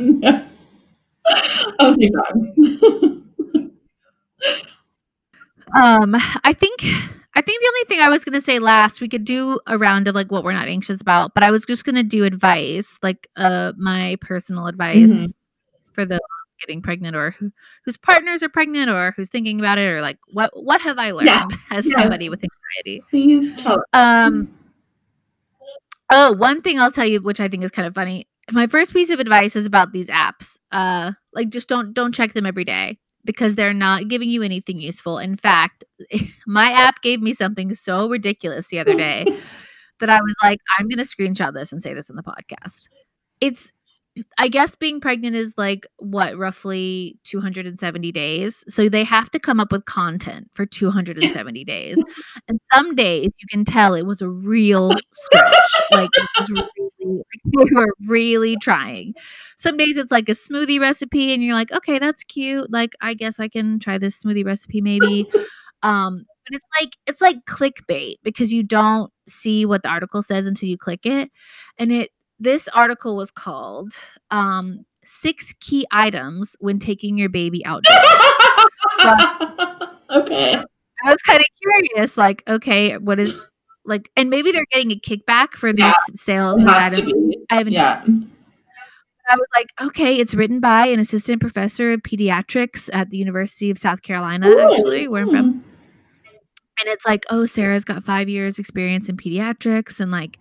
no. Oh my god. Um, I think I think the only thing I was gonna say last, we could do a round of like what we're not anxious about, but I was just gonna do advice, like uh my personal advice mm-hmm. for the getting pregnant or who, whose partners are pregnant or who's thinking about it or like what what have I learned yeah. as yeah. somebody with anxiety? Please tell. Um Oh, one thing I'll tell you, which I think is kind of funny. My first piece of advice is about these apps. Uh, like just don't don't check them every day because they're not giving you anything useful. In fact, my app gave me something so ridiculous the other day that I was like, I'm gonna screenshot this and say this in the podcast. It's I guess being pregnant is like what roughly 270 days. So they have to come up with content for 270 days. And some days you can tell it was a real stretch. Like really like were really trying. Some days it's like a smoothie recipe and you're like, "Okay, that's cute. Like I guess I can try this smoothie recipe maybe." Um but it's like it's like clickbait because you don't see what the article says until you click it and it this article was called um, Six Key Items When Taking Your Baby Outdoors. so, okay. I was kind of curious, like, okay, what is like, and maybe they're getting a kickback for these yeah, sales. I haven't. Yeah. I was like, okay, it's written by an assistant professor of pediatrics at the University of South Carolina, Ooh. actually, where I'm from. And it's like, oh, Sarah's got five years experience in pediatrics and like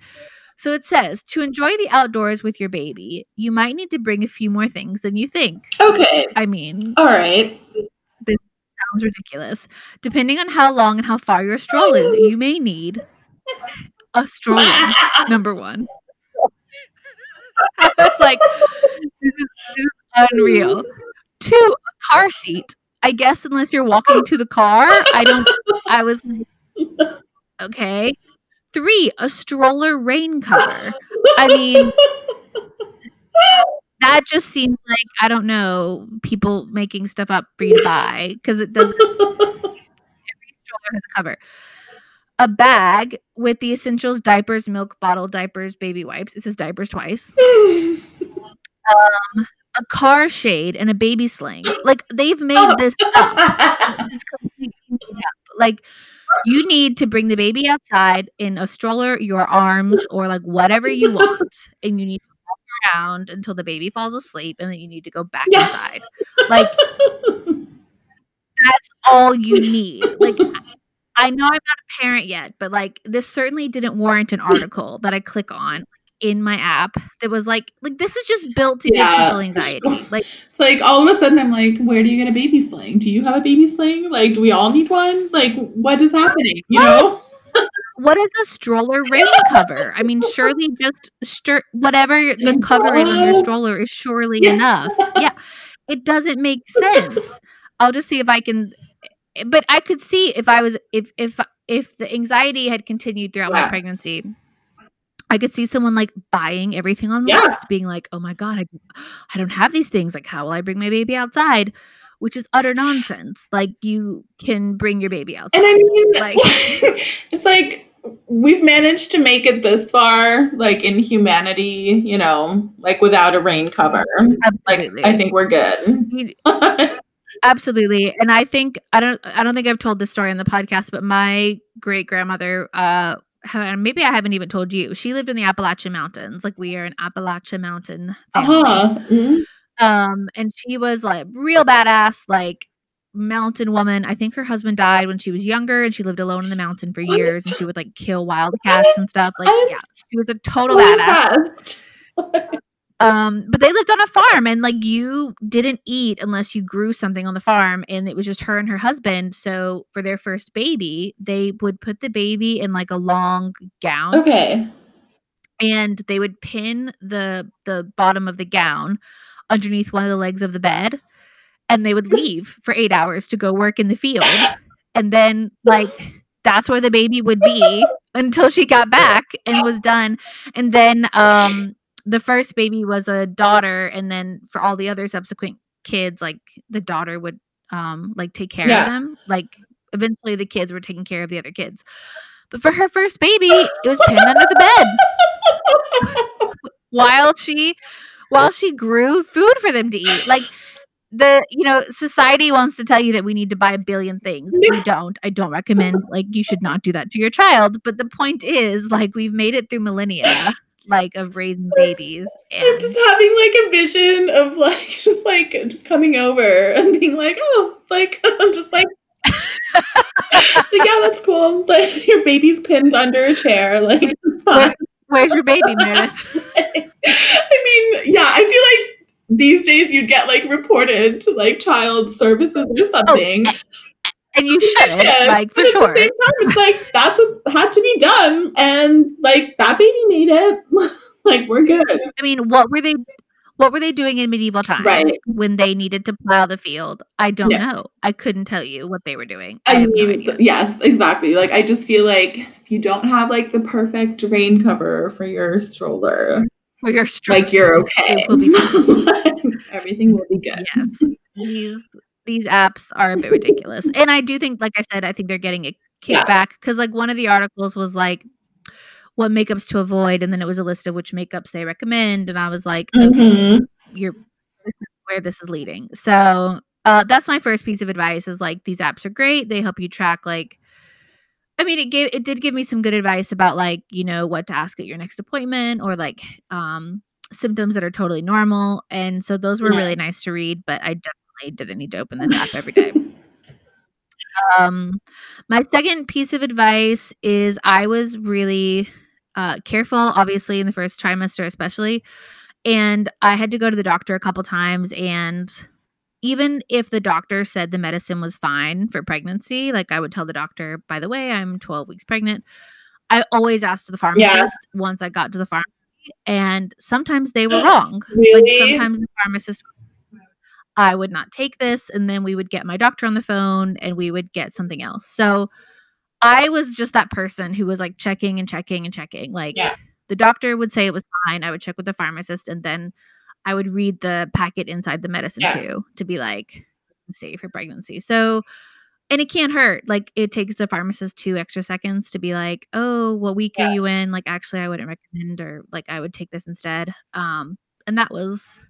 so it says to enjoy the outdoors with your baby, you might need to bring a few more things than you think. Okay. I mean, all right. This sounds ridiculous. Depending on how long and how far your stroll is, you may need a stroller, number one. I was like, this is, this is unreal. Two, a car seat. I guess unless you're walking to the car, I don't. I was like, okay. Three, a stroller rain cover. I mean, that just seems like I don't know people making stuff up for you to buy because it doesn't. Every stroller has a cover. A bag with the essentials: diapers, milk bottle, diapers, baby wipes. It says diapers twice. Um, a car shade and a baby sling. Like they've made this up. This completely up. Like you need to bring the baby outside in a stroller, your arms, or like whatever you want, and you need to walk around until the baby falls asleep, and then you need to go back Yeah. inside. Like that's all you need. Like I know I'm not a parent yet, but like this certainly didn't warrant an article that I click on in my app that was like like this is just built to Yeah. give people anxiety. Like It's like all of a sudden I'm like, where do you get a baby sling? Do you have a baby sling? Like, do we all need one? Like, what is happening? You know? what is a stroller rain cover? I mean, surely just stir- whatever the cover is on your stroller is surely Yeah. enough. Yeah, it doesn't make sense. I'll just see if I can. Eh, but I could see if I was if if if the anxiety had continued throughout my pregnancy. I could see someone like buying everything on the Yeah. list, being like, "Oh my god, I, I don't have these things. Like, how will I bring my baby outside?" Which is utter nonsense. Like, you can bring your baby outside. And I mean, Like- it's like we've managed to make it this far, like in humanity, you know, like without a rain cover. Like, Absolutely. I think we're good. Absolutely. And I think I don't I don't think I've told this story on the podcast, but my great grandmother uh maybe I haven't even told you. She lived in the Appalachian Mountains. Like we are an Appalachian Mountain family. uh-huh. Mhm. Um and she was like real badass like mountain woman. I think her husband died when she was younger and she lived alone in the mountain for years and she would like kill wildcats and stuff. Like yeah, she was a total badass. Um, but they lived on a farm and like you didn't eat unless you grew something on the farm and it was just her and her husband. So for their first baby, they would put the baby in like a long gown Okay. and they would pin the the bottom of the gown underneath one of the legs of the bed and they would leave for 8 hours to go work in the field. And then like that's where the baby would be until she got back and was done. And then um the first baby was a daughter and then for all the other subsequent kids like the daughter would um like take care Yeah. of them. Like eventually the kids were taking care of the other kids. But for her first baby, it was pinned under the bed while she while she grew food for them to eat. Like the you know society wants to tell you that we need to buy a billion things we don't i don't recommend like you should not do that to your child but the point is like we've made it through millennia like of raising babies I'm and just having like a vision of like just like just coming over and being like, oh, like I'm just like, like, yeah, that's cool. Like your baby's pinned under a chair, like fine. where's your baby meredith I mean, yeah, I feel like these days you'd get like reported to like child services or oh, something. And you should should, like for sure At the same time, it's like that's what had to be done, and like that baby made it. like we're good. i mean what were they what were they doing in medieval times Right. when they needed to plow the field i don't Yeah. know i couldn't tell you what they were doing i, I have no mean, yes, exactly. Like I just feel like if you don't have like the perfect rain cover for your stroller, for your strength like you're okay. Will Everything will be good. yes these these apps are a bit ridiculous and i do think like i said i think they're getting a Yeah. kickback because like one of the articles was like what makeups to avoid and then it was a list of which makeups they recommend and i was like okay Mhm. you're this is where this is leading so uh that's my first piece of advice is like these apps are great they help you track like I mean, it gave it did give me some good advice about like you know what to ask at your next appointment or like um symptoms that are totally normal, and so those were Yeah. really nice to read. But I definitely didn't need to open this app every day. um, my second piece of advice is I was really uh, careful, obviously in the first trimester, especially, and I had to go to the doctor a couple times and even if the doctor said the medicine was fine for pregnancy, like I would tell the doctor, by the way, I'm 12 weeks pregnant. I always asked the pharmacist once I got to the pharmacy, and sometimes they were wrong. Really? Like sometimes the pharmacist, I would not take this. And then we would get my doctor on the phone and we would get something else. So I was just that person who was like checking and checking and checking. Like Yeah. the doctor would say it was fine. I would check with the pharmacist and then I would read the packet inside the medicine Yeah. too to be like safe for pregnancy. So and it can't hurt. Like it takes the pharmacist two extra seconds to be like, "Oh, what week Yeah. are you in?" Like actually I wouldn't recommend or like I would take this instead. Um and that was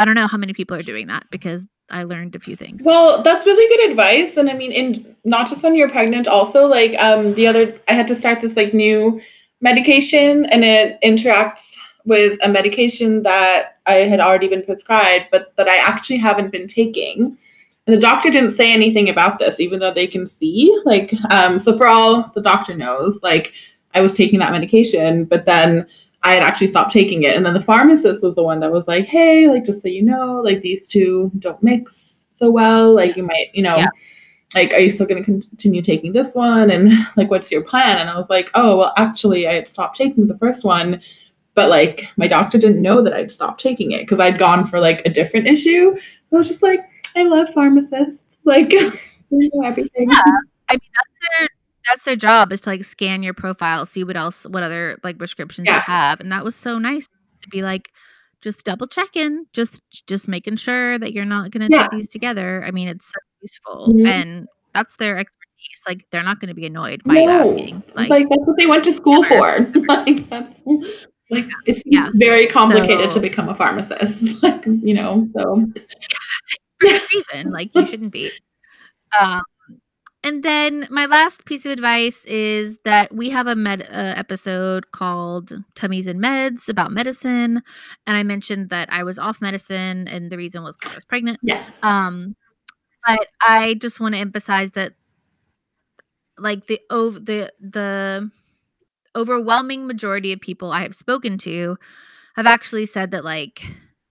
I don't know how many people are doing that because I learned a few things. Well, that's really good advice. And I mean, in not just when you're pregnant, also like um the other I had to start this like new medication and it interacts with a medication that I had already been prescribed, but that I actually haven't been taking. And the doctor didn't say anything about this, even though they can see. Like, um, so for all the doctor knows, like I was taking that medication, but then I had actually stopped taking it. And then the pharmacist was the one that was like, hey, like, just so you know, like, these two don't mix so well. Like, you might, you know, Yeah. like, are you still going to continue taking this one? And like, what's your plan? And I was like, oh, well, actually, I had stopped taking the first one. But like, my doctor didn't know that I'd stopped taking it because I'd gone for like a different issue. So I was just like, I love pharmacists. Like, they know everything. Yeah. I mean that's their that's their job is to like scan your profile, see what else what other like prescriptions you have. And that was so nice to be like just double checking, just just making sure that you're not gonna Yeah. take these together. I mean it's so useful Mhm. and that's their expertise. Like they're not gonna be annoyed by you asking. Like, Like, that's what they went to school for. like that's like it seems Yeah. very complicated So- to become a pharmacist. like, you know, so for good reason. Like you shouldn't be. Um, and then my last piece of advice is that we have a med uh, episode called "Tummies and Meds" about medicine, and I mentioned that I was off medicine, and the reason was 'cause I was pregnant. yeah. Um, but I just want to emphasize that, like the over the the overwhelming majority of people I have spoken to have actually said that like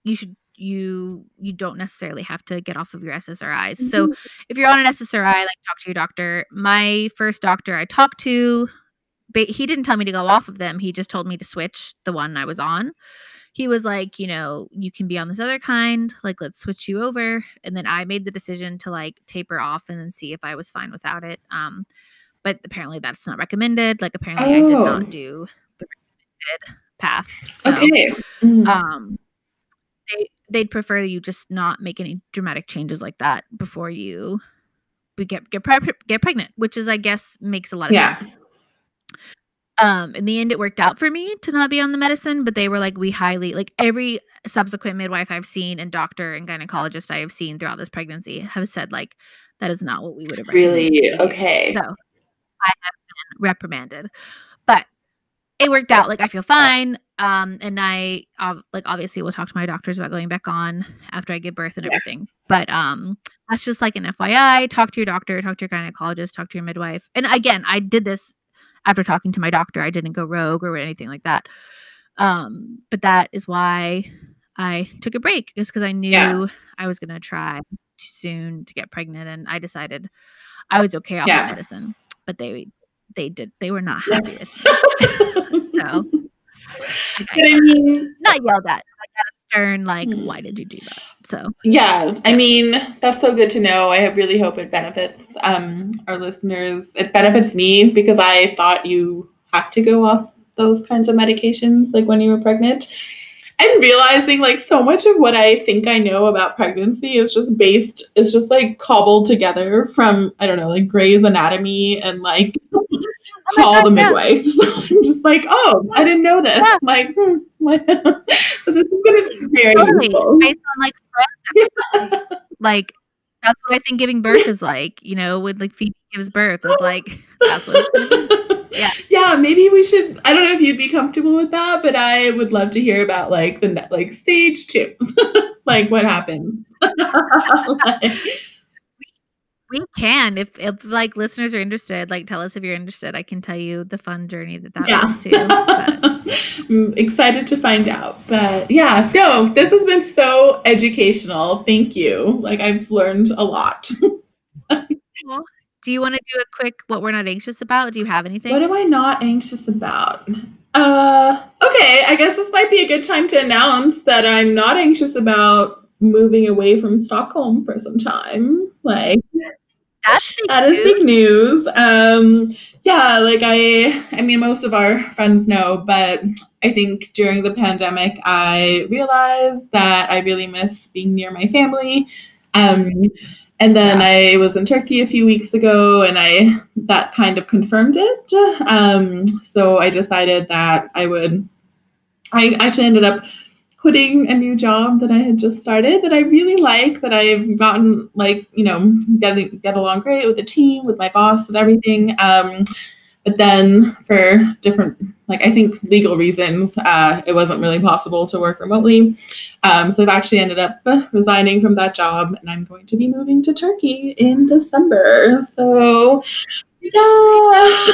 you should you you don't necessarily have to get off of your SSRIs. So Mhm. if you're on an SSRI, like talk to your doctor. My first doctor I talked to, ba- he didn't tell me to go off of them. He just told me to switch the one I was on. He was like, you know, you can be on this other kind. Like, let's switch you over. And then I made the decision to like taper off and then see if I was fine without it. Um, but apparently that's not recommended. Like, apparently I did Oh. not do the recommended path. So, Okay. Mm. um they they'd prefer you just not make any dramatic changes like that before you get get pre- get pregnant which is i guess makes a lot of Yeah. sense um in the end it worked out for me to not be on the medicine but they were like we highly like every subsequent midwife i've seen and doctor and gynecologist i have seen throughout this pregnancy have said like that is not what we would have Really? recommended you do." Okay. so i have been reprimanded it worked out. Like i feel fine. Um and i like obviously will talk to my doctors about going back on after i give birth and Yeah. everything. But um that's just like an fyi talk to your doctor talk to your gynecologist talk to your midwife. And again i did this after talking to my doctor. I didn't go rogue or anything like that. Um but that is why i took a break just because i knew Yeah. i was going to try soon to get pregnant and i decided i was okay off Yeah. the medicine. But they they did they were not happy with so But I mean, not yelled at i got a stern like Hmm. why did you do that so yeah, I mean, that's so good to know. I really hope it benefits um, our listeners. It benefits me because I thought you had to go off those kinds of medications like when you were pregnant. And realizing like so much of what I think I know about pregnancy is just based, is just like cobbled together from, I don't know, like Grey's Anatomy and like Oh call God, the yeah. midwife. So I'm just like, oh, I didn't know this. Yeah. Like, hmm, so this is gonna be very totally useful. based on like friends episodes. like that's what i think giving birth is like you know when like phoebe gives birth is like that's what it's gonna be Yeah. yeah, maybe we should. I don't know if you'd be comfortable with that, but I would love to hear about like the like stage two, like what happened. Like, we can if if like listeners are interested like tell us if you're interested i can tell you the fun journey that that yeah, was too I'm excited to find out. But yeah, no, this has been so educational. Thank you. Like I've learned a lot. do you want to do a quick what we're not anxious about do you have anything What am I not anxious about? Uh, okay, I guess this might be a good time to announce that I'm not anxious about moving away from Stockholm for some time. Like That's big that is news. big news. Um, yeah, like I, I mean, most of our friends know, but I think during the pandemic, I realized that I really miss being near my family. Um, and then I was in Turkey a few weeks ago, and I that kind of confirmed it. Um, so I decided that I would. I actually ended up quitting a new job that I had just started that I really like, that I've gotten like, you know, getting get along great with the team, with my boss, with everything. Um, but then for different like I think legal reasons, uh, it wasn't really possible to work remotely. Um, so I've actually ended up resigning from that job and I'm going to be moving to Turkey in December. So yeah.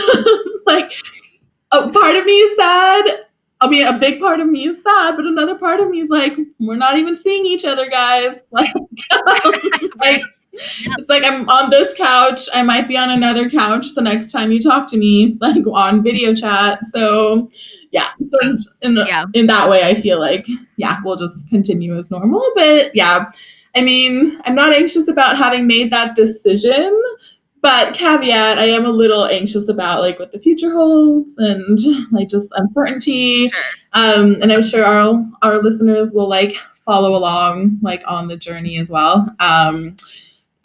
like a part of me is sad I mean, a big part of me is sad, but another part of me is like, we're not even seeing each other, guys. Like, like it's like I'm on this couch. I might be on another couch the next time you talk to me, like on video chat. So, yeah. So in, in, Yeah. in that way, I feel like, yeah, we'll just continue as normal. But yeah, I mean, I'm not anxious about having made that decision. But caveat, I am a little anxious about like what the future holds and like just uncertainty. Sure. Um, and I'm sure our our listeners will like follow along like on the journey as well. Um,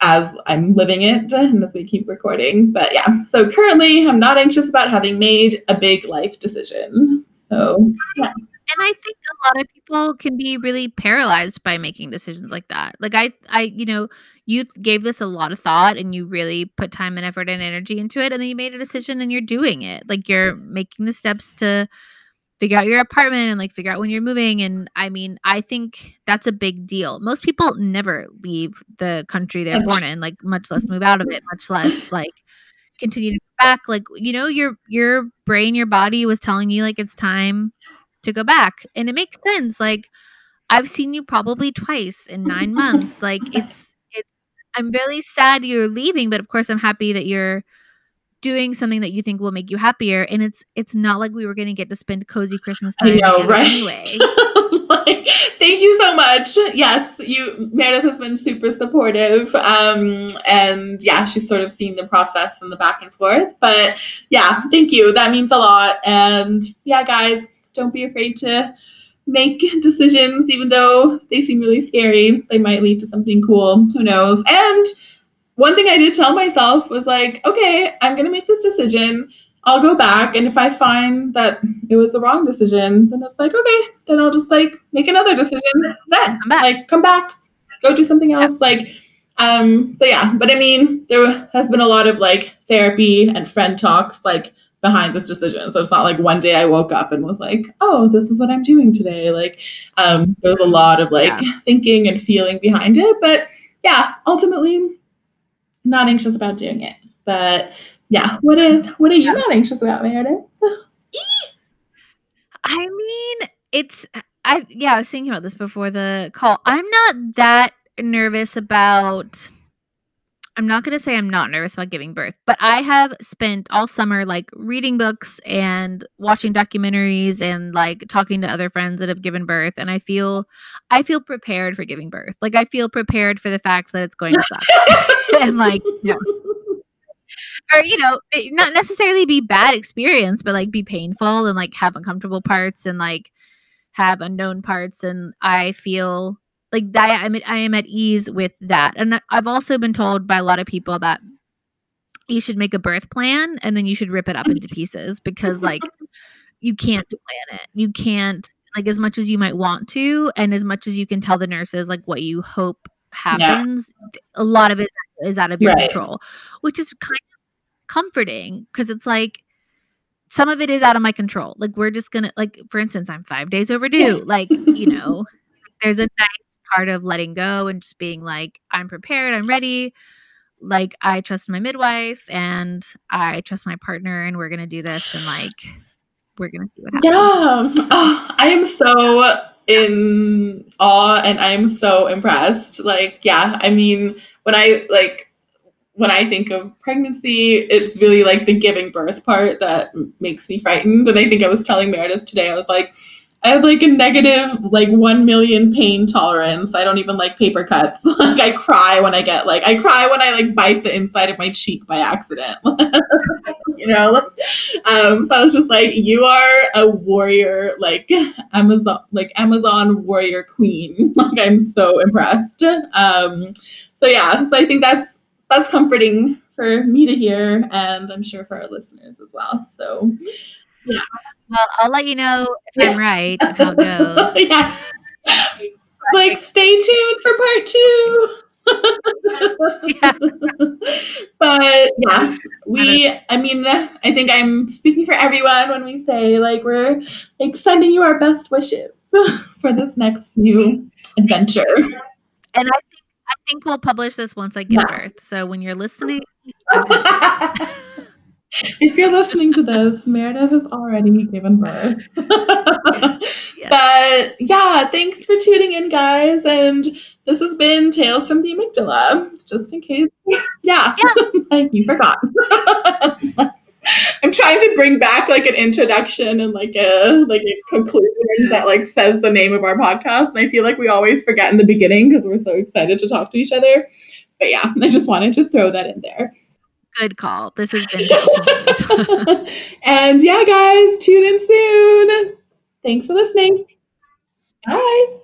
as I'm living it and as we keep recording. But yeah, so currently I'm not anxious about having made a big life decision. So yeah. and I think a lot of people can be really paralyzed by making decisions like that. Like I I you know, you gave this a lot of thought and you really put time and effort and energy into it and then you made a decision and you're doing it. Like you're making the steps to figure out your apartment and like figure out when you're moving and I mean, I think that's a big deal. Most people never leave the country they're born in, like much less move out of it, much less like continue to go back like you know your your brain your body was telling you like it's time to go back and it makes sense like i've seen you probably twice in nine months like it's i'm really sad you're leaving but of course i'm happy that you're doing something that you think will make you happier and it's it's not like we were going to get to spend cozy christmas time. I know, together right? anyway like, thank you so much. Yes, you Meredith has been super supportive. Um, and yeah, she's sort of seen the process and the back and forth. But yeah, thank you. That means a lot. And yeah, guys, don't be afraid to make decisions, even though they seem really scary. They might lead to something cool. Who knows? And one thing I did tell myself was like, okay, I'm gonna make this decision. I'll go back, and if I find that it was the wrong decision, then it's like, okay, then I'll just like make another decision then. Come back. Like come back, go do something else. Like, um, so yeah. But I mean, there has been a lot of like therapy and friend talks like behind this decision. So it's not like one day I woke up and was like, oh, this is what I'm doing today. Like, um, there was a lot of like thinking and feeling behind it. But yeah, ultimately, not anxious about doing it. But yeah, what are what are you not anxious about, Meredith? I mean, it's I yeah, I was thinking about this before the call. I'm not that nervous about I'm not going to say I'm not nervous about giving birth, but I have spent all summer like reading books and watching documentaries and like talking to other friends that have given birth and I feel I feel prepared for giving birth. Like I feel prepared for the fact that it's going to suck. and like yeah. or you know eh, not necessarily be bad experience but like be painful and like have uncomfortable parts and like have unknown parts and i feel like that I'm, at- I am at ease with that. And I- i've also been told by a lot of people that you should make a birth plan and then you should rip it up into pieces because like you can't plan it. You can't like as much as you might want to and as much as you can tell the nurses like what you hope happens a lot of it is out of your Right. control which is kind of comforting because it's like some of it is out of my control. Like we're just gonna like for instance i'm five days overdue. Like you know there's a nice part of letting go and just being like i'm prepared i'm ready like i trust my midwife and i trust my partner and we're gonna do this and like we're gonna see what happens Yeah. Oh, I am so in awe and I'm so impressed. Like, yeah, I mean, when I like when I think of pregnancy, it's really like the giving birth part that makes me frightened. And I think I was telling Meredith today, I was like, I have like a negative like one million pain tolerance. I don't even like paper cuts. like I cry when I get like I cry when I like bite the inside of my cheek by accident. you know, um, so I was just like, you are a warrior, like Amazon, like Amazon warrior queen. like I'm so impressed. Um, so yeah, so I think that's that's comforting for me to hear, and I'm sure for our listeners as well. So yeah. Well, I'll let you know if I'm right how it goes. yeah. Like, stay tuned for part two. yeah. but yeah, we, I mean, I think I'm speaking for everyone when we say, like, we're like sending you our best wishes for this next new adventure. And I think, I think we'll publish this once I give yeah. birth. So when you're listening, if you're listening to this, Meredith has already given birth. yeah. But yeah, thanks for tuning in, guys. And this has been Tales from the Amygdala. Just in case, yeah, yeah. you forgot. I'm trying to bring back like an introduction and like a like a conclusion that like says the name of our podcast. And I feel like we always forget in the beginning because we're so excited to talk to each other. But yeah, I just wanted to throw that in there. Good call. This has been And yeah, guys, tune in soon. Thanks for listening. Bye.